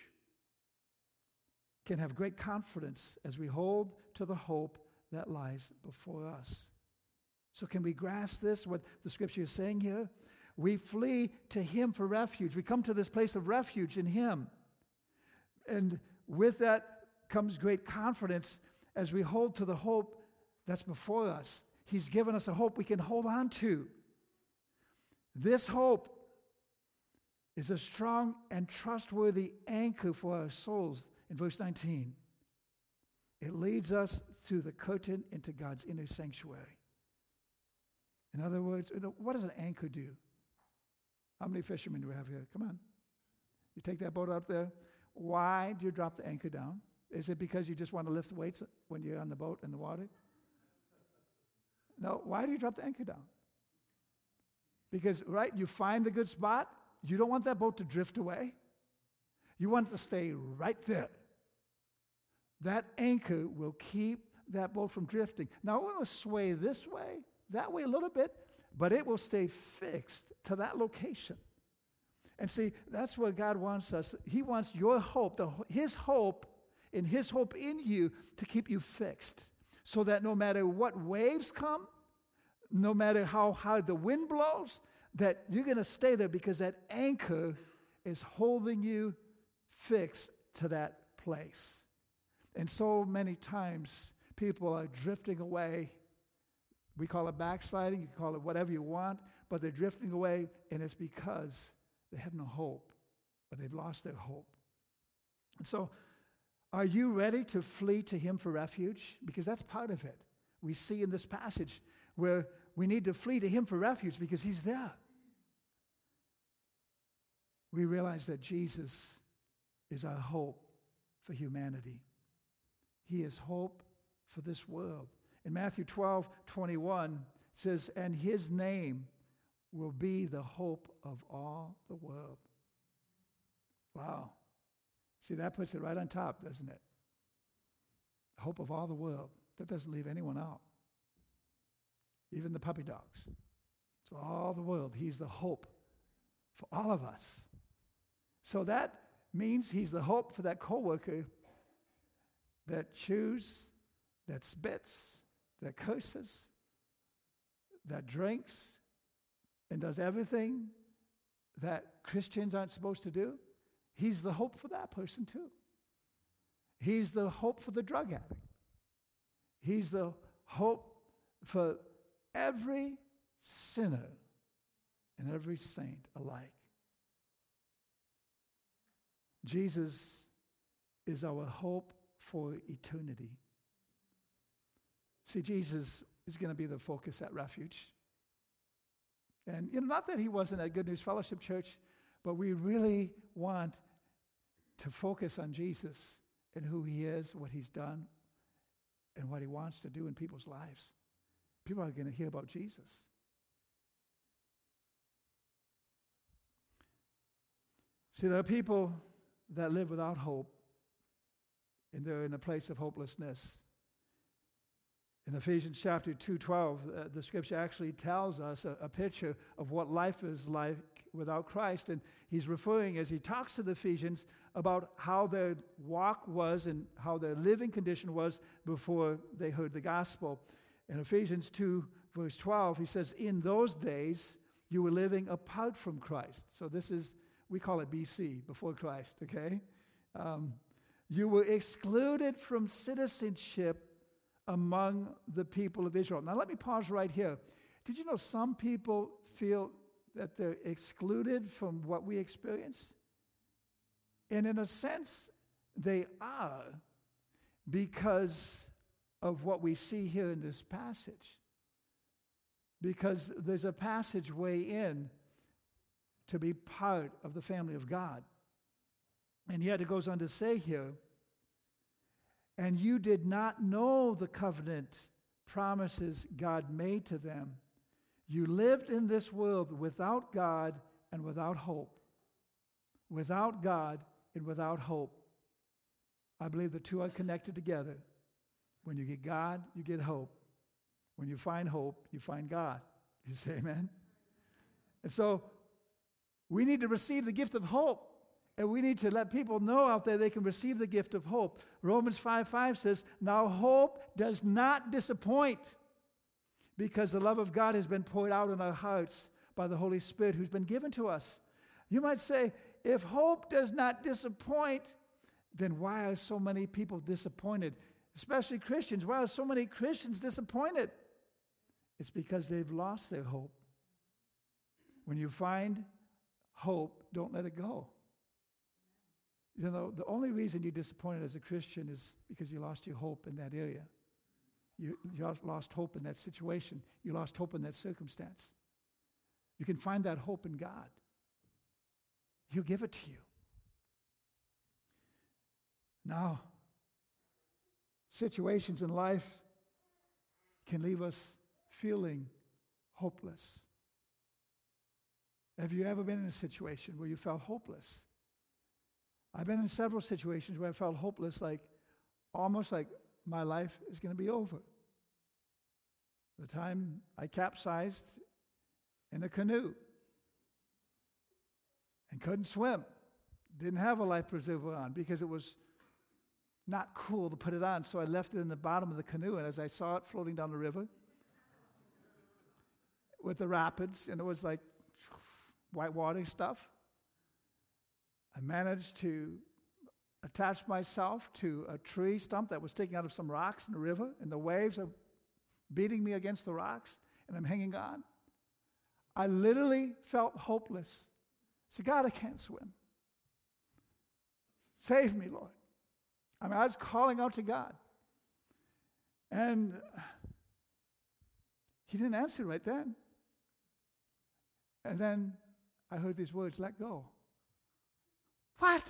can have great confidence as we hold to the hope that lies before us. So, can we grasp this, what the scripture is saying here? We flee to him for refuge. We come to this place of refuge in him. And with that comes great confidence as we hold to the hope that's before us. He's given us a hope we can hold on to. This hope is a strong and trustworthy anchor for our souls. In verse 19, it leads us through the curtain into God's inner sanctuary. In other words, what does an anchor do? How many fishermen do we have here? Come on. You take that boat out there. Why do you drop the anchor down? Is it because you just want to lift weights when you're on the boat in the water? No. Why do you drop the anchor down? Because, right, you find the good spot. You don't want that boat to drift away. You want it to stay right there. That anchor will keep that boat from drifting. Now, it will sway this way, that way a little bit, but it will stay fixed to that location. And see, that's what God wants us. He wants your hope, the, His hope, and His hope in you to keep you fixed. So that no matter what waves come, no matter how hard the wind blows, that you're going to stay there because that anchor is holding you fixed to that place. And so many times people are drifting away. We call it backsliding, you call it whatever you want, but they're drifting away, and it's because they have no hope, or they've lost their hope. And so, are you ready to flee to Him for refuge? Because that's part of it. We see in this passage where we need to flee to Him for refuge because He's there. We realize that Jesus is our hope for humanity. He is hope for this world. In Matthew 12, 21, it says, And his name will be the hope of all the world. Wow. See, that puts it right on top, doesn't it? Hope of all the world. That doesn't leave anyone out, even the puppy dogs. It's all the world. He's the hope for all of us. So that means he's the hope for that coworker that chews, that spits, that curses, that drinks, and does everything that Christians aren't supposed to do. He's the hope for that person too. He's the hope for the drug addict. He's the hope for every sinner and every saint alike. Jesus is our hope for eternity. See, Jesus is going to be the focus at Refuge. And you know, not that he wasn't at Good News Fellowship Church, but we really want to focus on Jesus and who he is, what he's done, and what he wants to do in people's lives. People are going to hear about Jesus. See, there are people that live without hope, and they're in a place of hopelessness. In Ephesians chapter 2:12, uh, the scripture actually tells us a, a picture of what life is like without Christ and he's referring as he talks to the Ephesians about how their walk was and how their living condition was before they heard the gospel. In Ephesians 2 verse 12, he says, "In those days you were living apart from Christ." So this is we call it BC, before Christ, okay? Um, you were excluded from citizenship among the people of Israel. Now, let me pause right here. Did you know some people feel that they're excluded from what we experience? And in a sense, they are because of what we see here in this passage. Because there's a passageway in to be part of the family of God. And yet it goes on to say here, and you did not know the covenant promises God made to them. You lived in this world without God and without hope. Without God and without hope. I believe the two are connected together. When you get God, you get hope. When you find hope, you find God. You say amen? And so we need to receive the gift of hope. And we need to let people know out there they can receive the gift of hope. Romans 5 5 says, Now hope does not disappoint because the love of God has been poured out in our hearts by the Holy Spirit who's been given to us. You might say, if hope does not disappoint, then why are so many people disappointed? Especially Christians. Why are so many Christians disappointed? It's because they've lost their hope. When you find hope, don't let it go. You know, the only reason you're disappointed as a Christian is because you lost your hope in that area. You, you lost hope in that situation. You lost hope in that circumstance. You can find that hope in God. He'll give it to you. Now, situations in life can leave us feeling hopeless. Have you ever been in a situation where you felt hopeless? I've been in several situations where I felt hopeless, like almost like my life is going to be over. The time I capsized in a canoe and couldn't swim, didn't have a life preserver on because it was not cool to put it on, so I left it in the bottom of the canoe. And as I saw it floating down the river with the rapids, and it was like white water stuff, I managed to attach myself to a tree stump that was sticking out of some rocks in the river, and the waves are beating me against the rocks, and I'm hanging on. I literally felt hopeless. I said, God, I can't swim. Save me, Lord. I mean, I was calling out to God. And he didn't answer right then. And then I heard these words let go. What?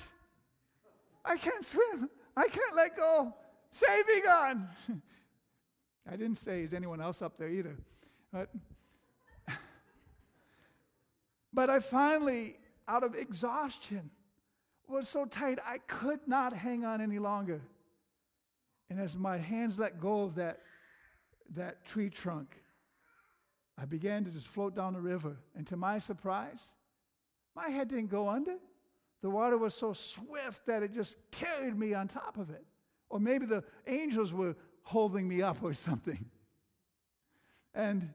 I can't swim. I can't let go. Save God. I didn't say, is anyone else up there either? But, but I finally, out of exhaustion, was so tight I could not hang on any longer. And as my hands let go of that, that tree trunk, I began to just float down the river. And to my surprise, my head didn't go under. The water was so swift that it just carried me on top of it. Or maybe the angels were holding me up or something. And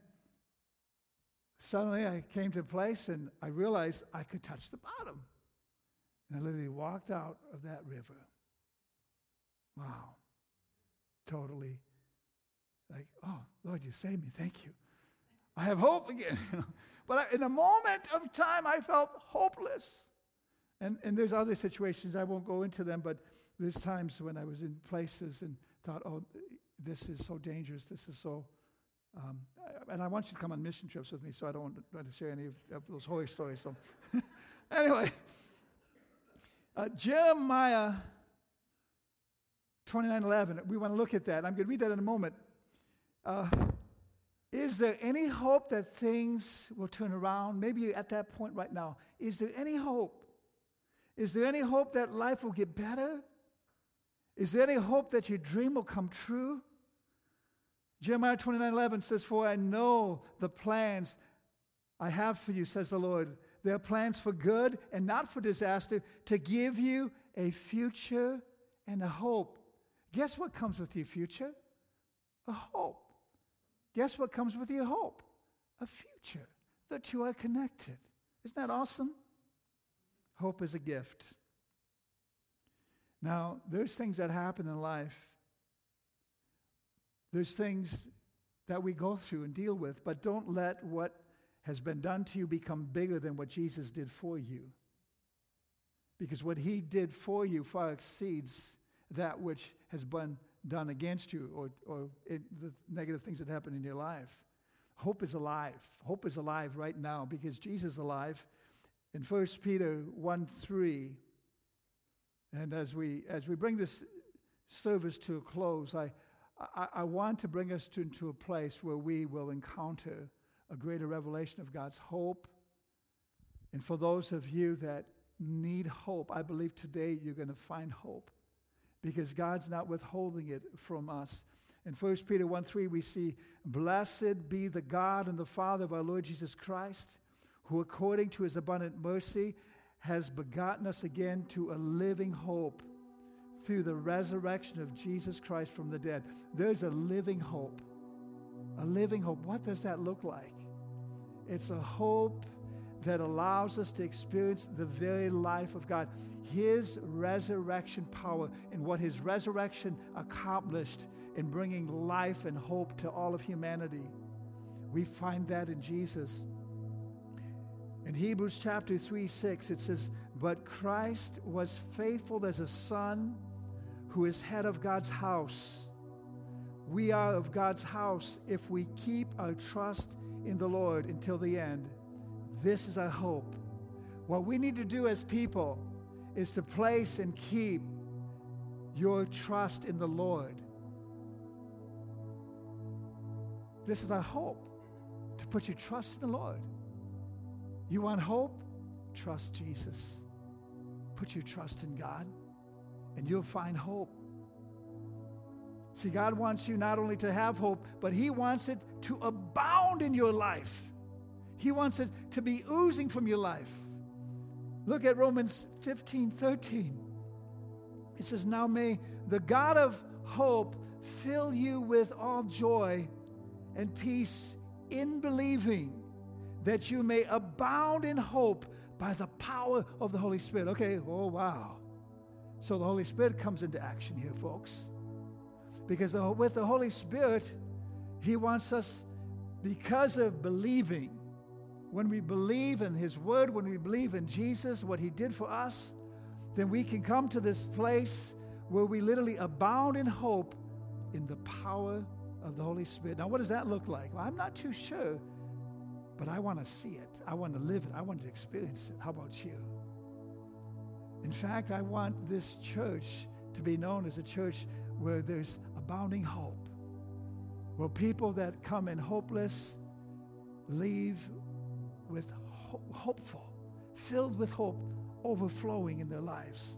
suddenly I came to a place and I realized I could touch the bottom. And I literally walked out of that river. Wow. Totally like, oh, Lord, you saved me. Thank you. I have hope again. but in a moment of time, I felt hopeless. And, and there's other situations, I won't go into them, but there's times when I was in places and thought, oh, this is so dangerous. This is so. Um, and I want you to come on mission trips with me, so I don't want to, share any of, those horror stories. So, anyway, uh, Jeremiah 29:11. We want to look at that. I'm going to read that in a moment. Uh, is there any hope that things will turn around? Maybe at that point right now. Is there any hope? Is there any hope that life will get better? Is there any hope that your dream will come true? Jeremiah 29 11 says, For I know the plans I have for you, says the Lord. They are plans for good and not for disaster, to give you a future and a hope. Guess what comes with your future? A hope. Guess what comes with your hope? A future. The two are connected. Isn't that awesome? Hope is a gift. Now, there's things that happen in life. There's things that we go through and deal with, but don't let what has been done to you become bigger than what Jesus did for you. Because what he did for you far exceeds that which has been done against you or, or it, the negative things that happen in your life. Hope is alive. Hope is alive right now because Jesus is alive. In 1 Peter 1 3, and as we, as we bring this service to a close, I, I, I want to bring us to, into a place where we will encounter a greater revelation of God's hope. And for those of you that need hope, I believe today you're going to find hope because God's not withholding it from us. In 1 Peter 1 3, we see, Blessed be the God and the Father of our Lord Jesus Christ, who according to his abundant mercy has begotten us again to a living hope through the resurrection of Jesus Christ from the dead. There's a living hope. A living hope. What does that look like? It's a hope that allows us to experience the very life of God, His resurrection power, and what His resurrection accomplished in bringing life and hope to all of humanity. We find that in Jesus. In Hebrews chapter 3 6, it says, But Christ was faithful as a son who is head of God's house. We are of God's house if we keep our trust in the Lord until the end. This is our hope. What we need to do as people is to place and keep your trust in the Lord. This is our hope to put your trust in the Lord. You want hope? Trust Jesus. Put your trust in God, and you'll find hope. See, God wants you not only to have hope, but He wants it to abound in your life. He wants it to be oozing from your life. Look at Romans 15 13. It says, Now may the God of hope fill you with all joy and peace in believing, that you may abound in hope by the power of the Holy Spirit. Okay, oh wow. So the Holy Spirit comes into action here, folks. Because the, with the Holy Spirit, He wants us, because of believing, when we believe in His Word, when we believe in Jesus, what He did for us, then we can come to this place where we literally abound in hope in the power of the Holy Spirit. Now, what does that look like? Well, I'm not too sure, but I want to see it. I want to live it. I want to experience it. How about you? In fact, I want this church to be known as a church where there's abounding hope, where people that come in hopeless leave with ho- hopeful, filled with hope, overflowing in their lives.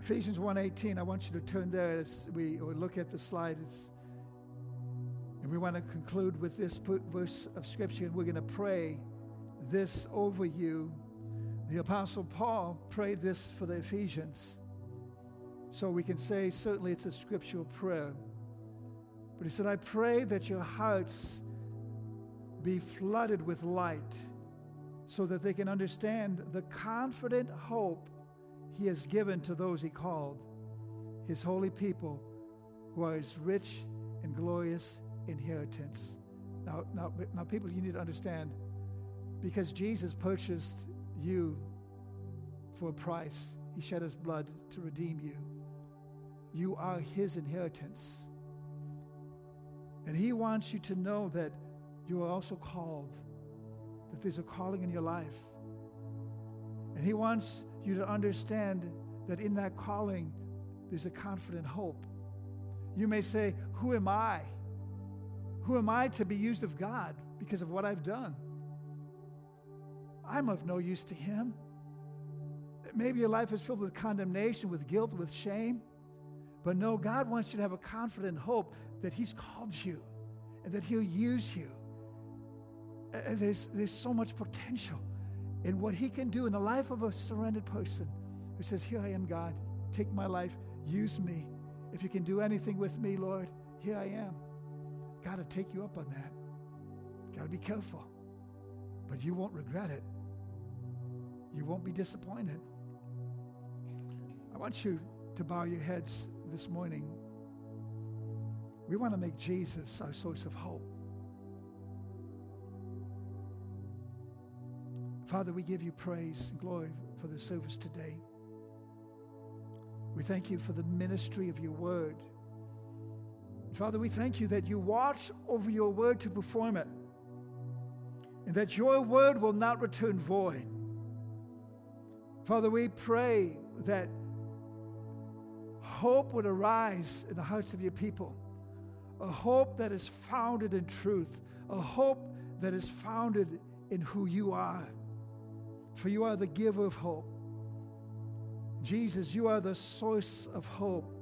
Ephesians 1:18, I want you to turn there as we look at the slide. It's, we want to conclude with this verse of scripture, and we're going to pray this over you. The Apostle Paul prayed this for the Ephesians. So we can say, certainly it's a scriptural prayer. But he said, I pray that your hearts be flooded with light so that they can understand the confident hope he has given to those he called, his holy people, who are his rich and glorious inheritance. Now, now, now, people, you need to understand because Jesus purchased you for a price, he shed his blood to redeem you. You are his inheritance. And he wants you to know that you are also called, that there's a calling in your life. And he wants you to understand that in that calling, there's a confident hope. You may say, Who am I? Who am I to be used of God because of what I've done? I'm of no use to Him. Maybe your life is filled with condemnation, with guilt, with shame. But no, God wants you to have a confident hope that He's called you and that He'll use you. And there's, there's so much potential in what He can do in the life of a surrendered person who says, Here I am, God. Take my life. Use me. If you can do anything with me, Lord, here I am. Got to take you up on that. Got to be careful. But you won't regret it. You won't be disappointed. I want you to bow your heads this morning. We want to make Jesus our source of hope. Father, we give you praise and glory for the service today. We thank you for the ministry of your word. Father, we thank you that you watch over your word to perform it, and that your word will not return void. Father, we pray that hope would arise in the hearts of your people, a hope that is founded in truth, a hope that is founded in who you are. For you are the giver of hope. Jesus, you are the source of hope.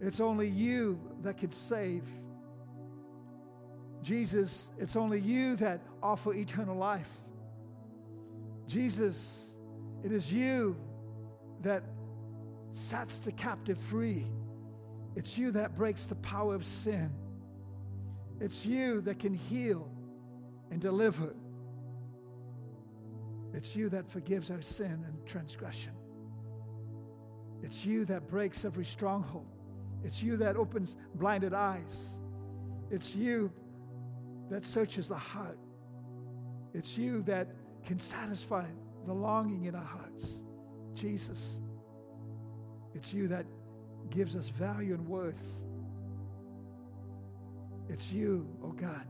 It's only you that can save. Jesus, it's only you that offer eternal life. Jesus, it is you that sets the captive free. It's you that breaks the power of sin. It's you that can heal and deliver. It's you that forgives our sin and transgression. It's you that breaks every stronghold. It's you that opens blinded eyes. It's you that searches the heart. It's you that can satisfy the longing in our hearts. Jesus, it's you that gives us value and worth. It's you, oh God,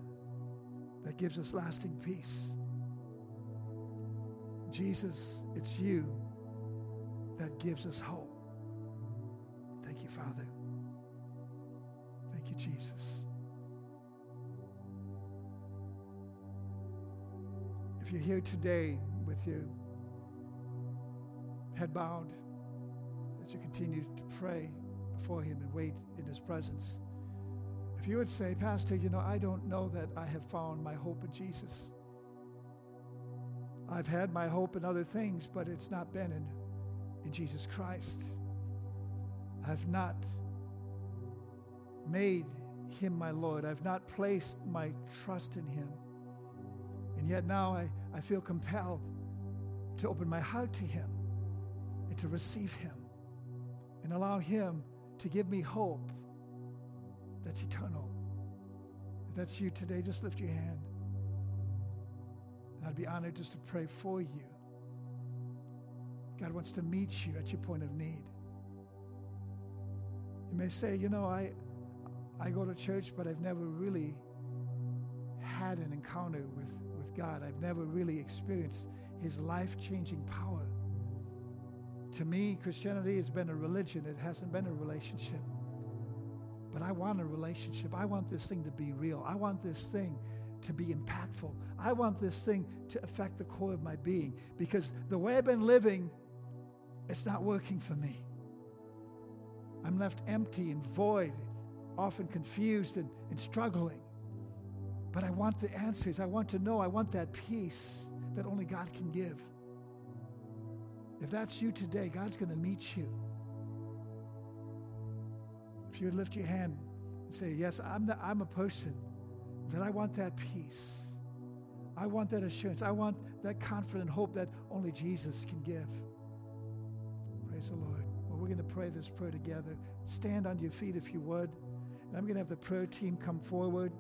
that gives us lasting peace. Jesus, it's you that gives us hope. Thank you, Father. You, Jesus. If you're here today with your head bowed, as you continue to pray before Him and wait in His presence, if you would say, Pastor, you know, I don't know that I have found my hope in Jesus. I've had my hope in other things, but it's not been in, in Jesus Christ. I've not made him my Lord. I've not placed my trust in him. And yet now I, I feel compelled to open my heart to him and to receive him and allow him to give me hope that's eternal. If that's you today, just lift your hand. And I'd be honored just to pray for you. God wants to meet you at your point of need. You may say, you know, I, I go to church, but I've never really had an encounter with, with God. I've never really experienced His life changing power. To me, Christianity has been a religion, it hasn't been a relationship. But I want a relationship. I want this thing to be real. I want this thing to be impactful. I want this thing to affect the core of my being because the way I've been living, it's not working for me. I'm left empty and void, often confused and, and struggling. But I want the answers. I want to know. I want that peace that only God can give. If that's you today, God's going to meet you. If you would lift your hand and say, Yes, I'm, the, I'm a person that I want that peace. I want that assurance. I want that confident hope that only Jesus can give. Praise the Lord. Well, we're going to pray this prayer together. Stand on your feet if you would. I'm going to have the prayer team come forward.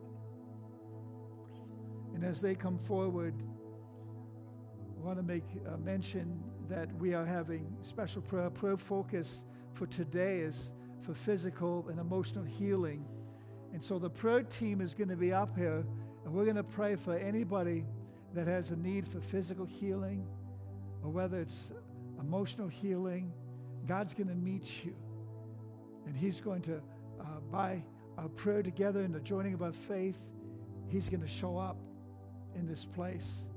And as they come forward, I want to make a mention that we are having special prayer. Prayer focus for today is for physical and emotional healing. And so the prayer team is going to be up here, and we're going to pray for anybody that has a need for physical healing or whether it's emotional healing. God's going to meet you, and He's going to, uh, by our prayer together and the joining of our faith, He's going to show up in this place.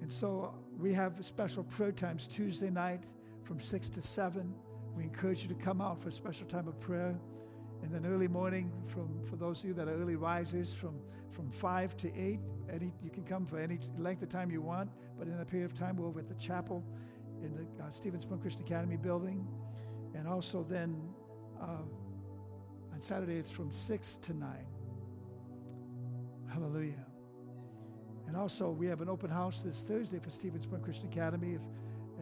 And so we have special prayer times Tuesday night from 6 to 7, We encourage you to come out for a special time of prayer. And then early morning, from for those of you that are early risers, from from five to eight, any you can come for any length of time you want. But in that period of time, we're over at the chapel in the uh, Stephen Spoon Christian Academy building, and also then uh, Saturday it's from six to nine. Hallelujah. And also, we have an open house this Thursday for Stephen Spoon Christian Academy. If,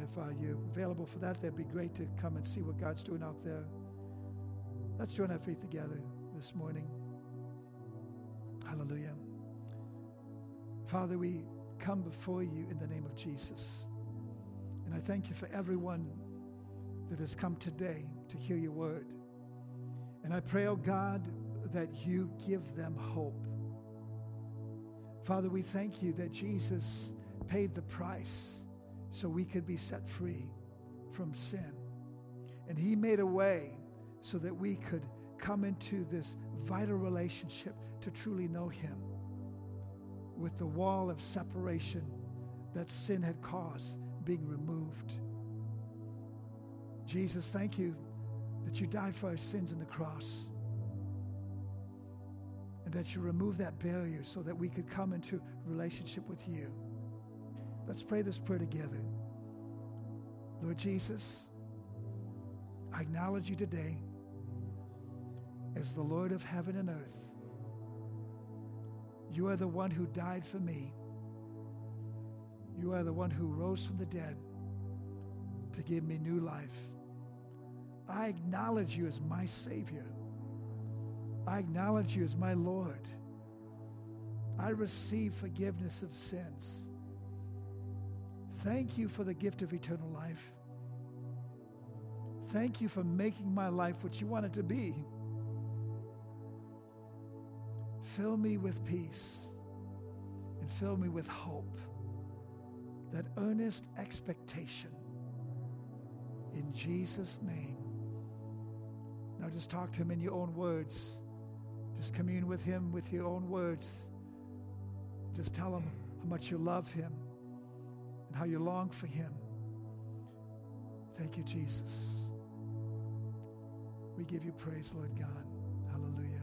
if uh, you're available for that, that'd be great to come and see what God's doing out there. Let's join our faith together this morning. Hallelujah. Father, we come before you in the name of Jesus. And I thank you for everyone that has come today to hear your word. And I pray, oh God, that you give them hope. Father, we thank you that Jesus paid the price so we could be set free from sin. And he made a way so that we could come into this vital relationship to truly know him with the wall of separation that sin had caused being removed. Jesus, thank you that you died for our sins on the cross and that you remove that barrier so that we could come into relationship with you. Let's pray this prayer together. Lord Jesus, I acknowledge you today as the Lord of heaven and earth. You are the one who died for me. You are the one who rose from the dead to give me new life. I acknowledge you as my Savior. I acknowledge you as my Lord. I receive forgiveness of sins. Thank you for the gift of eternal life. Thank you for making my life what you want it to be. Fill me with peace and fill me with hope, that earnest expectation. In Jesus' name. Now just talk to him in your own words. Just commune with him with your own words. Just tell him how much you love him and how you long for him. Thank you, Jesus. We give you praise, Lord God. Hallelujah.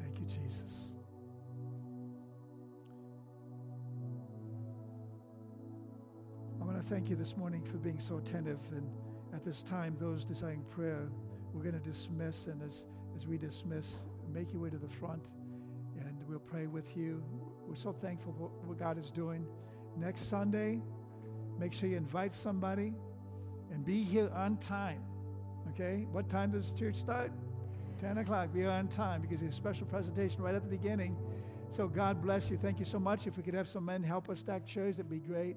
Thank you, Jesus. I want to thank you this morning for being so attentive. And at this time, those desiring prayer, we're going to dismiss. And as, as we dismiss, make your way to the front and we'll pray with you. We're so thankful for what God is doing. Next Sunday, make sure you invite somebody and be here on time. Okay? What time does church start? 10 o'clock. Be on time because there's a special presentation right at the beginning. So God bless you. Thank you so much. If we could have some men help us stack chairs, it'd be great.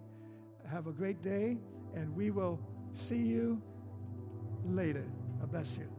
Have a great day, and we will see you later. God bless you.